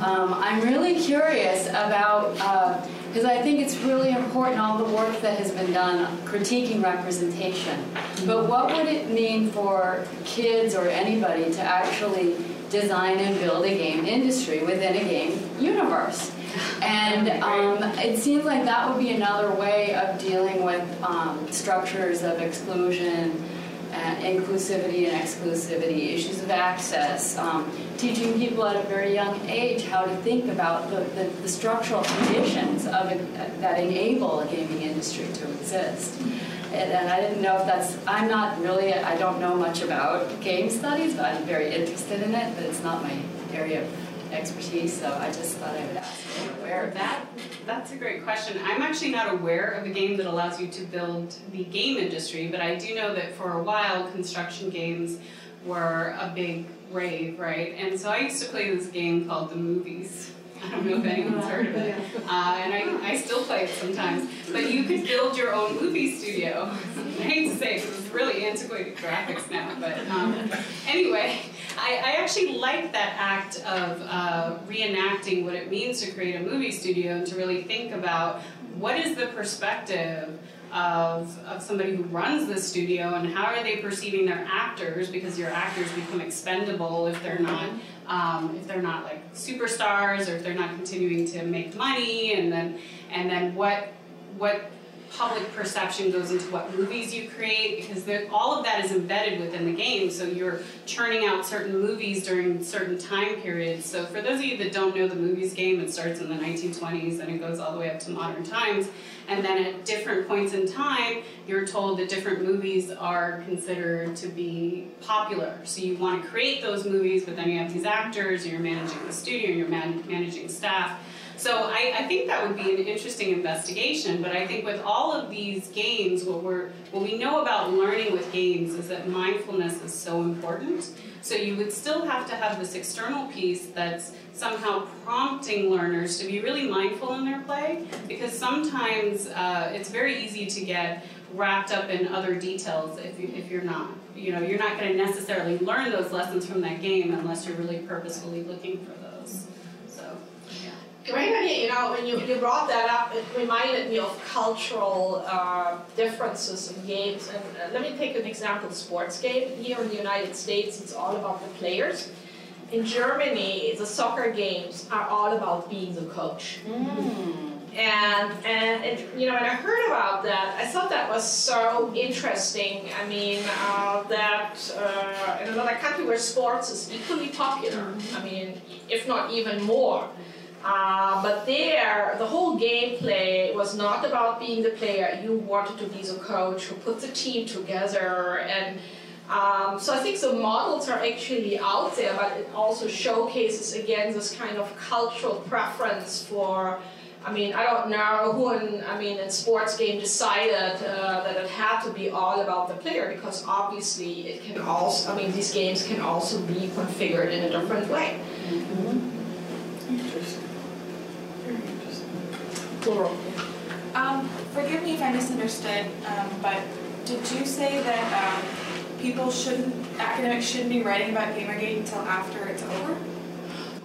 Um, I'm really curious about, because uh, I think it's really important, all the work that has been done critiquing representation. But what would it mean for kids or anybody to actually design and build a game industry within a game universe? And um, it seems like that would be another way of dealing with um, structures of exclusion, and inclusivity and exclusivity, issues of access, um, teaching people at a very young age how to think about the, the, the structural conditions of that enable a gaming industry to exist. And, and, I didn't know if that's, I'm not really, I don't know much about game studies, but I'm very interested in it, but it's not my area of expertise, so I just thought I would ask. Aware of that? That's a great question. I'm actually not aware of a game that allows you to build the game industry, but I do know that for a while construction games were a big rave, right? And so I used to play this game called The Movies. I don't know if anyone's heard of it. Uh, and I, I still play it sometimes. But you could build your own movie studio. I hate to say it it's really antiquated graphics now. But um, anyway, I, I, actually like that act of uh, reenacting what it means to create a movie studio and to really think about what is the perspective of, of somebody who runs the studio and how are they perceiving their actors because your actors become expendable if they're not um, if they're not like superstars or if they're not continuing to make money and then and then what what public perception goes into what movies you create because all of that is embedded within the game. So you're churning out certain movies during certain time periods. So for those of you that don't know the movies game, it starts in the 1920s and it goes all the way up to modern times. And then at different points in time, you're told that different movies are considered to be popular. So you want to create those movies, but then you have these actors, and you're managing the studio, and you're man- managing staff so I, I, think that would be an interesting investigation, but I think with all of these games, what we're what we know about learning with games is that mindfulness is so important. So you would still have to have this external piece that's somehow prompting learners to be really mindful in their play, because sometimes uh, it's very easy to get wrapped up in other details if, you, if you're not. You know, you're not going to necessarily learn those lessons from that game unless you're really purposefully looking for those. Great you know, when you, you brought that up, it reminded me of cultural uh, differences in games. And uh, let me take an example, sports game. Here in the United States, it's all about the players. In Germany, the soccer games are all about being the coach. Mm. And, and it, you know, when I heard about that, I thought that was so interesting. I mean, uh, that uh, in another country where sports is equally popular, I mean, if not even more, uh, but there, the whole gameplay was not about being the player. You wanted to be the coach who put the team together. And um, so I think the models are actually out there, but it also showcases, again, this kind of cultural preference for. I mean, I don't know who in, I mean, in sports game decided uh, that it had to be all about the player because obviously it can also, I mean, these games can also be configured in a different way. Mm-hmm. Plural. Um, forgive me if I misunderstood, um, but did you say that um, people shouldn't, academics shouldn't be writing about Gamergate until after it's over?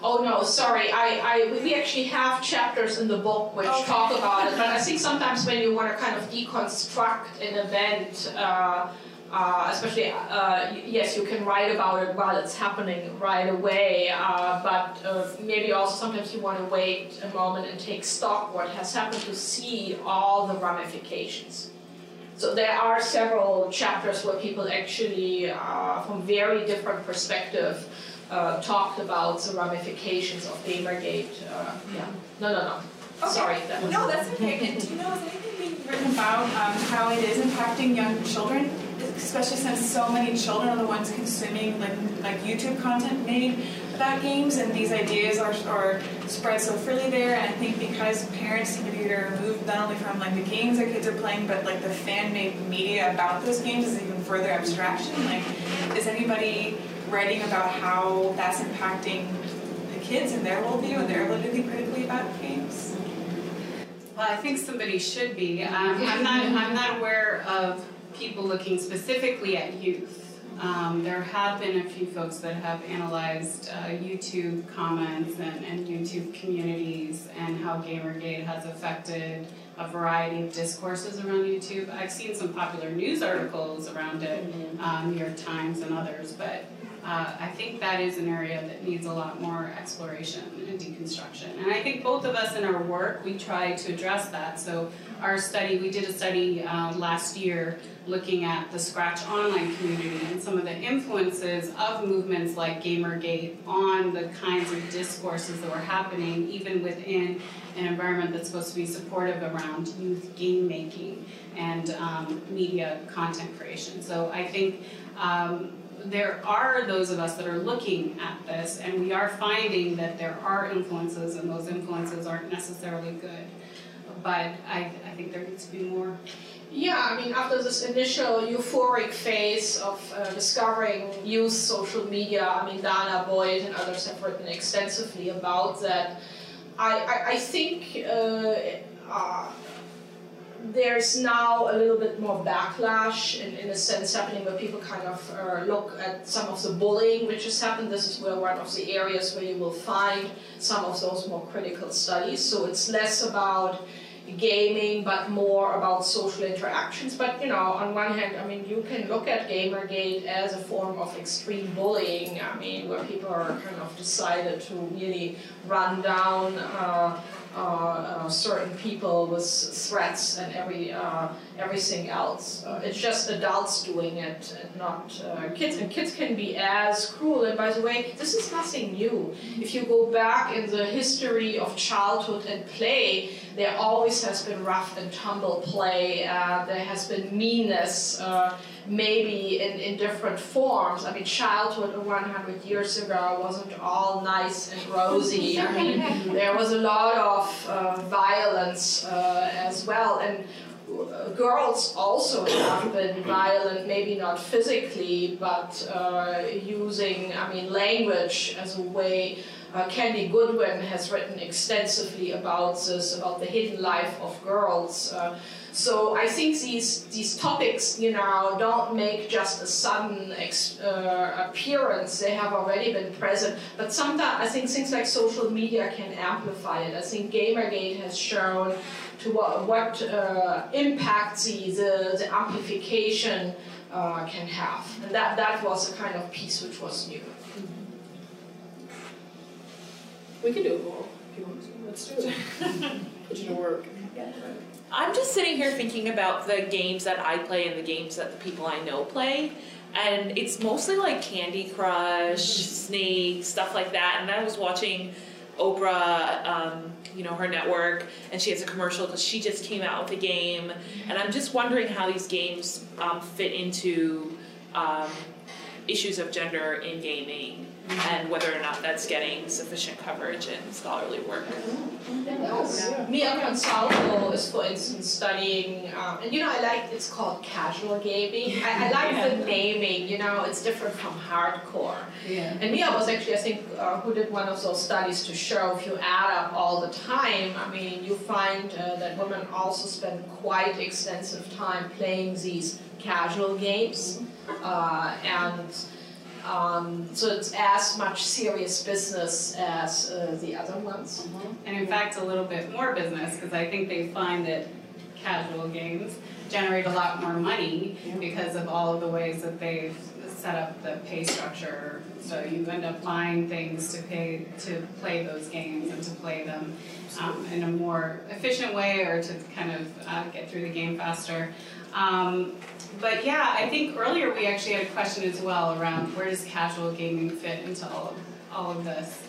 Oh no, sorry. I, I we actually have chapters in the book which okay. talk about it, but I think sometimes when you want to kind of deconstruct an event. Uh, uh, especially, uh, yes, you can write about it while it's happening right away, uh, but uh, maybe also sometimes you want to wait a moment and take stock what has happened to see all the ramifications. So there are several chapters where people actually, uh, from very different perspective, uh, talked about the ramifications of Gamergate. yeah. No, no, no. Okay. Sorry. That no, that's okay. do you know, is anything being written about um, how it is impacting young children? Especially since so many children are the ones consuming like like YouTube content made about games, and these ideas are, are spread so freely there. And I think because parents seem to be removed not only from like the games that kids are playing, but like the fan-made media about those games is even further abstraction. Like, is anybody writing about how that's impacting the kids and their worldview and their ability to think critically about games? Well, I think somebody should be. Um, I'm not. I'm not aware of people looking specifically at youth. Um, there have been a few folks that have analyzed uh, YouTube comments and, and YouTube communities and how Gamergate has affected a variety of discourses around YouTube. I've seen some popular news articles around it, um, New York Times and others, but uh, I think that is an area that needs a lot more exploration and deconstruction. And I think both of us in our work, we try to address that. So our study, we did a study uh, last year looking at the Scratch Online community and some of the influences of movements like Gamergate on the kinds of discourses that were happening even within an environment that's supposed to be supportive around youth game making and um, media content creation. So I think um, there are those of us that are looking at this and we are finding that there are influences and those influences aren't necessarily good. But I, I think there needs to be more. Yeah, I mean, after this initial euphoric phase of uh, discovering youth social media, I mean, Dana Boyd and others have written extensively about that. I, I, I think uh, uh, there's now a little bit more backlash in, in a sense happening where people kind of uh, look at some of the bullying which has happened. This is where one of the areas where you will find some of those more critical studies. So it's less about gaming, but more about social interactions. But you know, on one hand, I mean, you can look at Gamergate as a form of extreme bullying. I mean, where people are kind of decided to really run down. Uh, certain people with threats and every uh, everything else. Uh, it's just adults doing it, and not uh, kids. And kids can be as cruel. And by the way, this is nothing new. If you go back in the history of childhood and play, there always has been rough and tumble play. Uh, there has been meanness maybe in, in different forms. I mean, childhood 100 years ago wasn't all nice and rosy. I mean, there was a lot of uh, violence uh, as well. And uh, girls also have been violent, maybe not physically, but uh, using, I mean, language as a way. Uh, Candy Goodwin has written extensively about this, about the hidden life of girls. Uh, so I think these these topics, you know, don't make just a sudden uh, appearance. They have already been present. But sometimes I think things like social media can amplify it. I think Gamergate has shown to what, what uh, impact the, the, the amplification uh, can have. And that, that was a kind of piece which was new. We can do it more if you want to. Let's do it. Put you to work. Yeah. I'm just sitting here thinking about the games that I play and the games that the people I know play. And it's mostly like Candy Crush, Snake, stuff like that. And I was watching Oprah, um, you know, her network, and she has a commercial because she just came out with a game. And I'm just wondering how these games um, fit into um, issues of gender in gaming and whether or not that's getting sufficient coverage in scholarly work. Yes. Mia Consalvo is, for instance, studying, um, and you know, I like it's called casual gaming. I, I like yeah. the naming. You know, it's different from hardcore. Yeah. And Mia was actually, I think, uh, who did one of those studies to show if you add up all the time, I mean, you find uh, that women also spend quite extensive time playing these casual games, uh, and um, so it's as much serious business as uh, the other ones. Mm-hmm. And in fact, a little bit more business because I think they find that casual games generate a lot more money because of all of the ways that they've set up the pay structure. So you end up buying things to pay to play those games and to play them um, in a more efficient way or to kind of uh, get through the game faster. Um, but yeah, I think earlier we actually had a question as well around where does casual gaming fit into all of, all of this.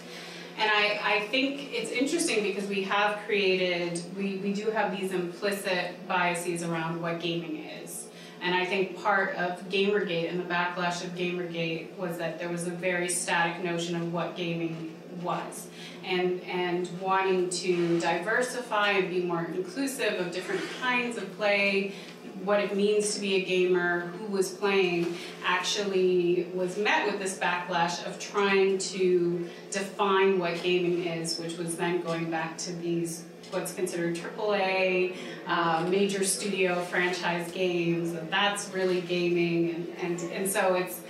And I, I think it's interesting because we have created, we, we do have these implicit biases around what gaming is. And I think part of Gamergate and the backlash of Gamergate was that there was a very static notion of what gaming was. And, and wanting to diversify and be more inclusive of different kinds of play, what it means to be a gamer, who was playing, actually was met with this backlash of trying to define what gaming is, which was then going back to these what's considered AAA, uh, major studio franchise games, that that's really gaming, and, and, and so it's,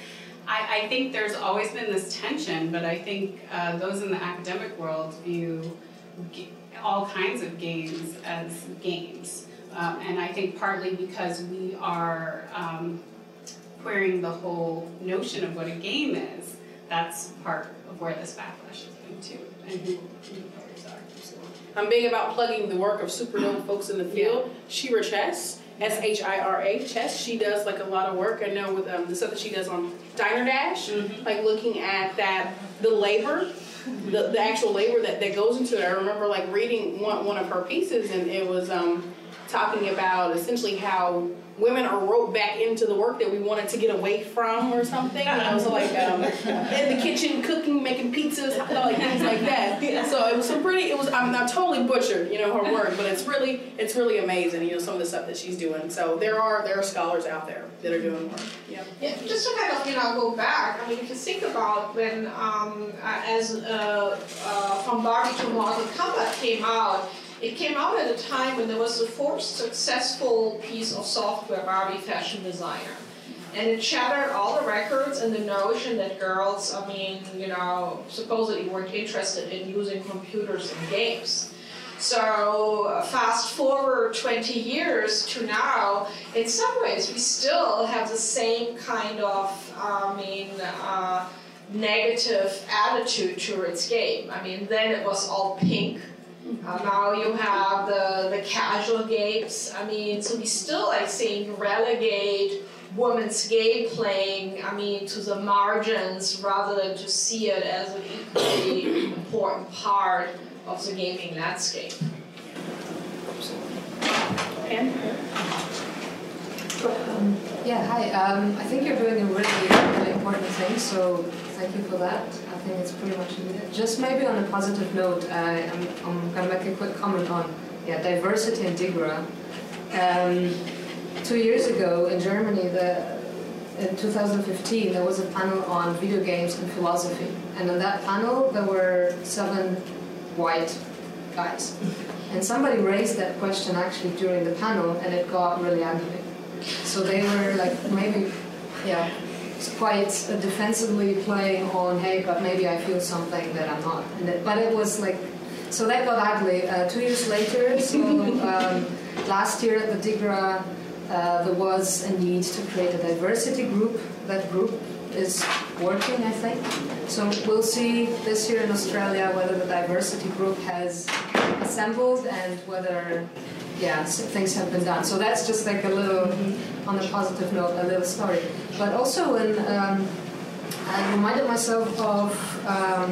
I, I think there's always been this tension, but I think uh, those in the academic world view all kinds of games as games. Um, and I think partly because we are um, querying the whole notion of what a game is, that's part of where this backlash is going too. And who, who players are. I'm big about plugging the work of super dope folks in the field. Shira Chess, S H I R A Chess. She does like a lot of work. I know with um, the stuff that she does on Diner Dash, mm-hmm. like looking at that the labor, the, the actual labor that, that goes into it. I remember like reading one one of her pieces, and it was um, talking about essentially how women are roped back into the work that we wanted to get away from or something. You know, so like um, in the kitchen cooking, making pizzas, like things like that. So it was some pretty. It was I'm not totally butchered, you know, her work, but it's really it's really amazing. You know, some of the stuff that she's doing. So there are there are scholars out there that are doing work. Yeah. Yeah. Just to kind of you know go back. I mean, if you think about when um, as uh, uh, from Barbie to Mortal Kombat came out it came out at a time when there was the fourth successful piece of software, Barbie Fashion Designer. And it shattered all the records and the notion that girls, I mean, you know, supposedly weren't interested in using computers and games. So fast forward 20 years to now, in some ways we still have the same kind of, I mean, uh, negative attitude towards game. I mean, then it was all pink Uh, now you have the, the casual games. I mean, so we still, I seeing relegate women's game playing, I mean, to the margins rather than to see it as an equally important part of the gaming landscape. Um, yeah, hi. Um, I think you're doing a really, really important thing, so thank you for that. Think pretty much needed. Just maybe on a positive note, uh, I'm, I'm going to make a quick comment on yeah, diversity in DIGRA. Um, two years ago in Germany, the, in 2015, there was a panel on video games and philosophy. And on that panel, there were seven white guys. And somebody raised that question actually during the panel, and it got really ugly. So they were like maybe, yeah, quite defensively playing on, hey, but maybe I feel something that I'm not. But it was like, so that got ugly. Uh, two years later, so um, last year at the DIGRA, uh, there was a need to create a diversity group. That group is working, I think. So we'll see this year in Australia whether the diversity group has assembled and whether yeah, things have been done. So that's just like a little, on a positive note, a little story. But also, when um, I reminded myself of um,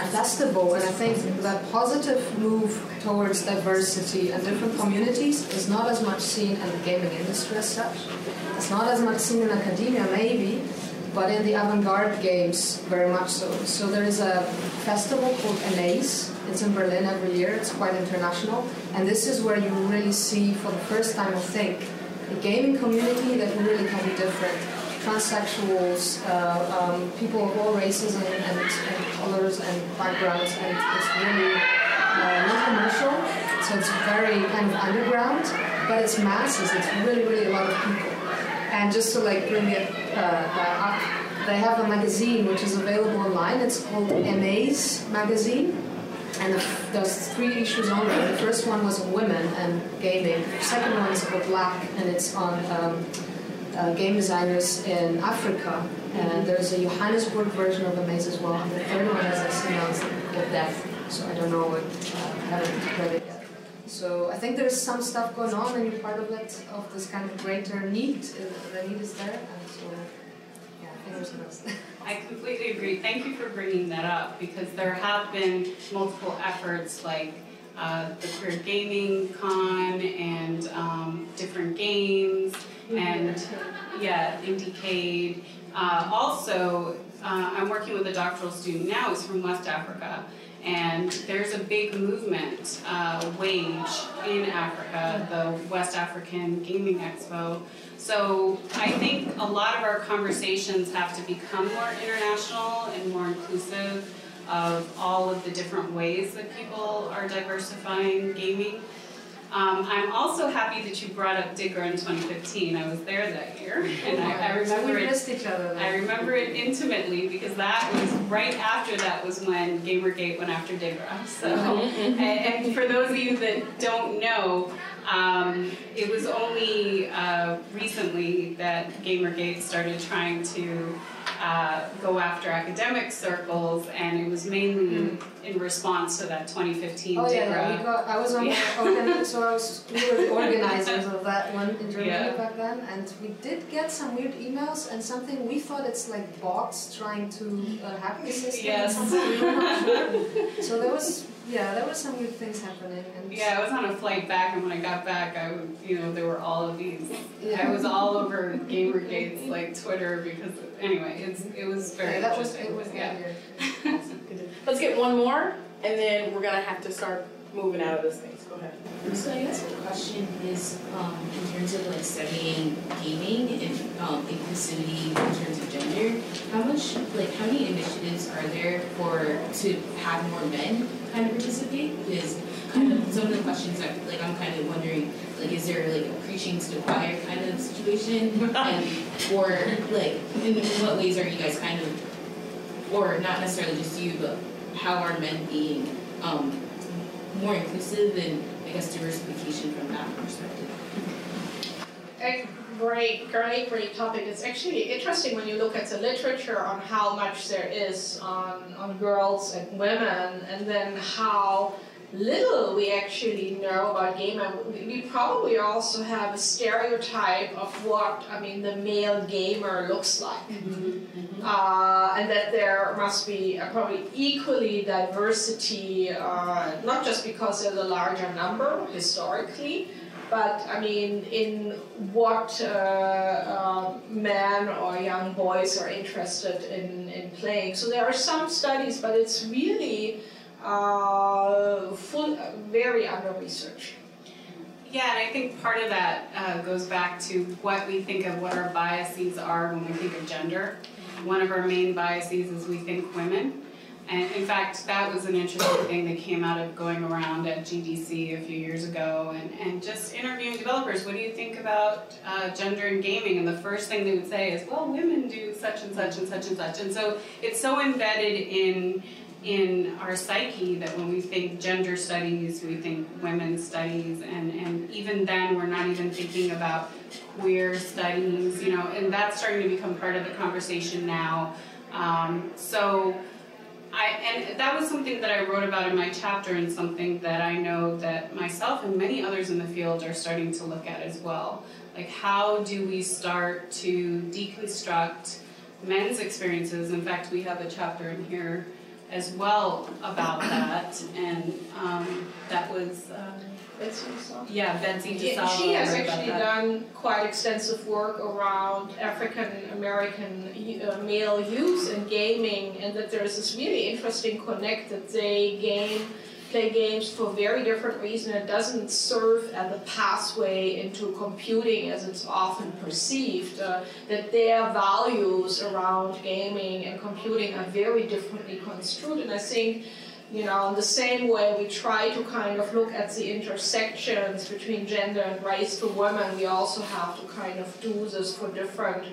a festival, and I think that positive move towards diversity and different communities is not as much seen in the gaming industry as such. It's not as much seen in academia, maybe, but in the avant-garde games, very much so. So there is a festival called Amaze. It's in Berlin every year. It's quite international, and this is where you really see, for the first time, I think, a gaming community that really can be different. Transsexuals, uh, um, people of all races and, and, and, colors and backgrounds, and it's really uh, not commercial. So it's very kind of underground, but it's masses. It's really, really a lot of people. And just to like bring it uh, up, they have a magazine which is available online. It's called MA's magazine, and the, there's three issues on there. The first one was on women and gaming. The second one is called Black, and it's on um, uh, game designers in Africa. And there's a Johannesburg version of Amaze as well. And the third one, as I now, is Death. So I don't know what uh, haven't read it yet. So I think there's some stuff going on, and you're part of it, of this kind of greater need. Uh, the need is there, and so yeah, fingers crossed. I completely agree. Thank you for bringing that up because there have been multiple efforts like uh, the Queer Gaming Con and um, different games and yeah, Indiecade. Uh, also, uh, I'm working with a doctoral student now who's from West Africa and there's a big movement, uh, WAGE, in Africa, the West African Gaming Expo. So I think a lot of our conversations have to become more international and more inclusive of all of the different ways that people are diversifying gaming. Um, I'm also happy that you brought up DIGRA in 2015. I was there that year, and I, I remember we it. missed each other. I remember it intimately because that was right after that was when GamerGate went after DIGRA. So, and, and for those of you that don't know, um, it was only uh, recently that GamerGate started trying to uh, go after academic circles, and it was mainly in response to that 2015 Oh yeah, we got, I was on Yeah. so I was we were the organizers of that one in Germany Yeah. back then, and we did get some weird emails and something we thought it's like bots trying to uh, hack the system. Yes. Or something. We were not sure. So there was yeah, there were some weird things happening. And Yeah, I was on a flight back, and when I got back, I would, you know, there were all of these. I was all over GamerGate's like Twitter because anyway, it's it was very Yeah, that was interesting. it was yeah. weird. Let's get one more, and then we're gonna have to start moving out of this space. Go ahead. So I guess the question is, um, in terms of like studying gaming and um, inclusivity in terms of gender, how much like how many initiatives are there for to have more men kind of participate? Because kind of some of the questions that like I'm kind of wondering like is there like a preaching to the choir kind of situation and or like in, in what ways are you guys kind of or not necessarily just you but how are men being um, more inclusive and I guess diversification from that perspective. A great, great, great topic. It's actually interesting when you look at the literature on how much there is on, on girls and women, and then how little we actually know about game, we probably also have a stereotype of what I mean the male gamer looks like, mm-hmm. uh, and that there must be probably equally diversity, uh, not just because there's a larger number historically, but I mean, in what uh, uh, men or young boys are interested in, in playing. So there are some studies, but it's really uh, full, very under research. Yeah, and I think part of that uh, goes back to what we think of what our biases are when we think of gender. One of our main biases is we think women. And in fact, that was an interesting thing that came out of going around at GDC a few years ago and, and just interviewing developers. What do you think about uh, gender and gaming? And the first thing they would say is, well, women do such and such and such and such. And so it's so embedded in in our psyche that when we think gender studies, we think women's studies, and, and even then we're not even thinking about queer studies, you know, and that's starting to become part of the conversation now. Um, so I, and that was something that I wrote about in my chapter and something that I know that myself and many others in the field are starting to look at as well. Like how do we start to deconstruct men's experiences? In fact, we have a chapter in here as well about that, and um, that was um, Betsy DiSalvo. Yeah, Betsy Yeah, DiSalvo. she has I actually done quite extensive work around African American uh, male youth and gaming, and that there's this really interesting connect that they game play games for very different reasons. It doesn't serve as a pathway into computing as it's often perceived. Uh, that their values around gaming and computing are very differently construed, and I think you know, in the same way we try to kind of look at the intersections between gender and race for women, we also have to kind of do this for different,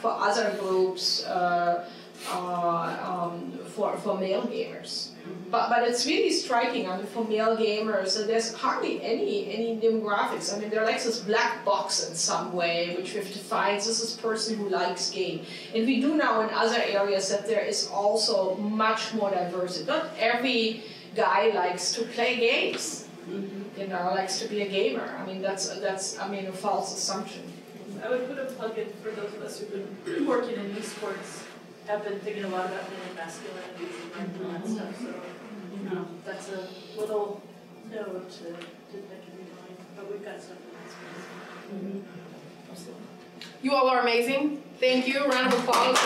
for other groups, uh, uh, um, for, for male gamers. But, but it's really striking, I mean, for male gamers, there's hardly any, any demographics. I mean, they're like this black box in some way, which we've defined this is person who likes game. And we do know in other areas that there is also much more diversity. Not every guy likes to play games, you know, likes to be a gamer. I mean, that's, that's I mean, a false assumption. I would put a plug in for those of us who've been working in esports, have been thinking a lot about male masculinities and all that stuff, so, you know, that's a little note to, to think in your mind, but we've got stuff in that space. You all are amazing. Thank you. Round of applause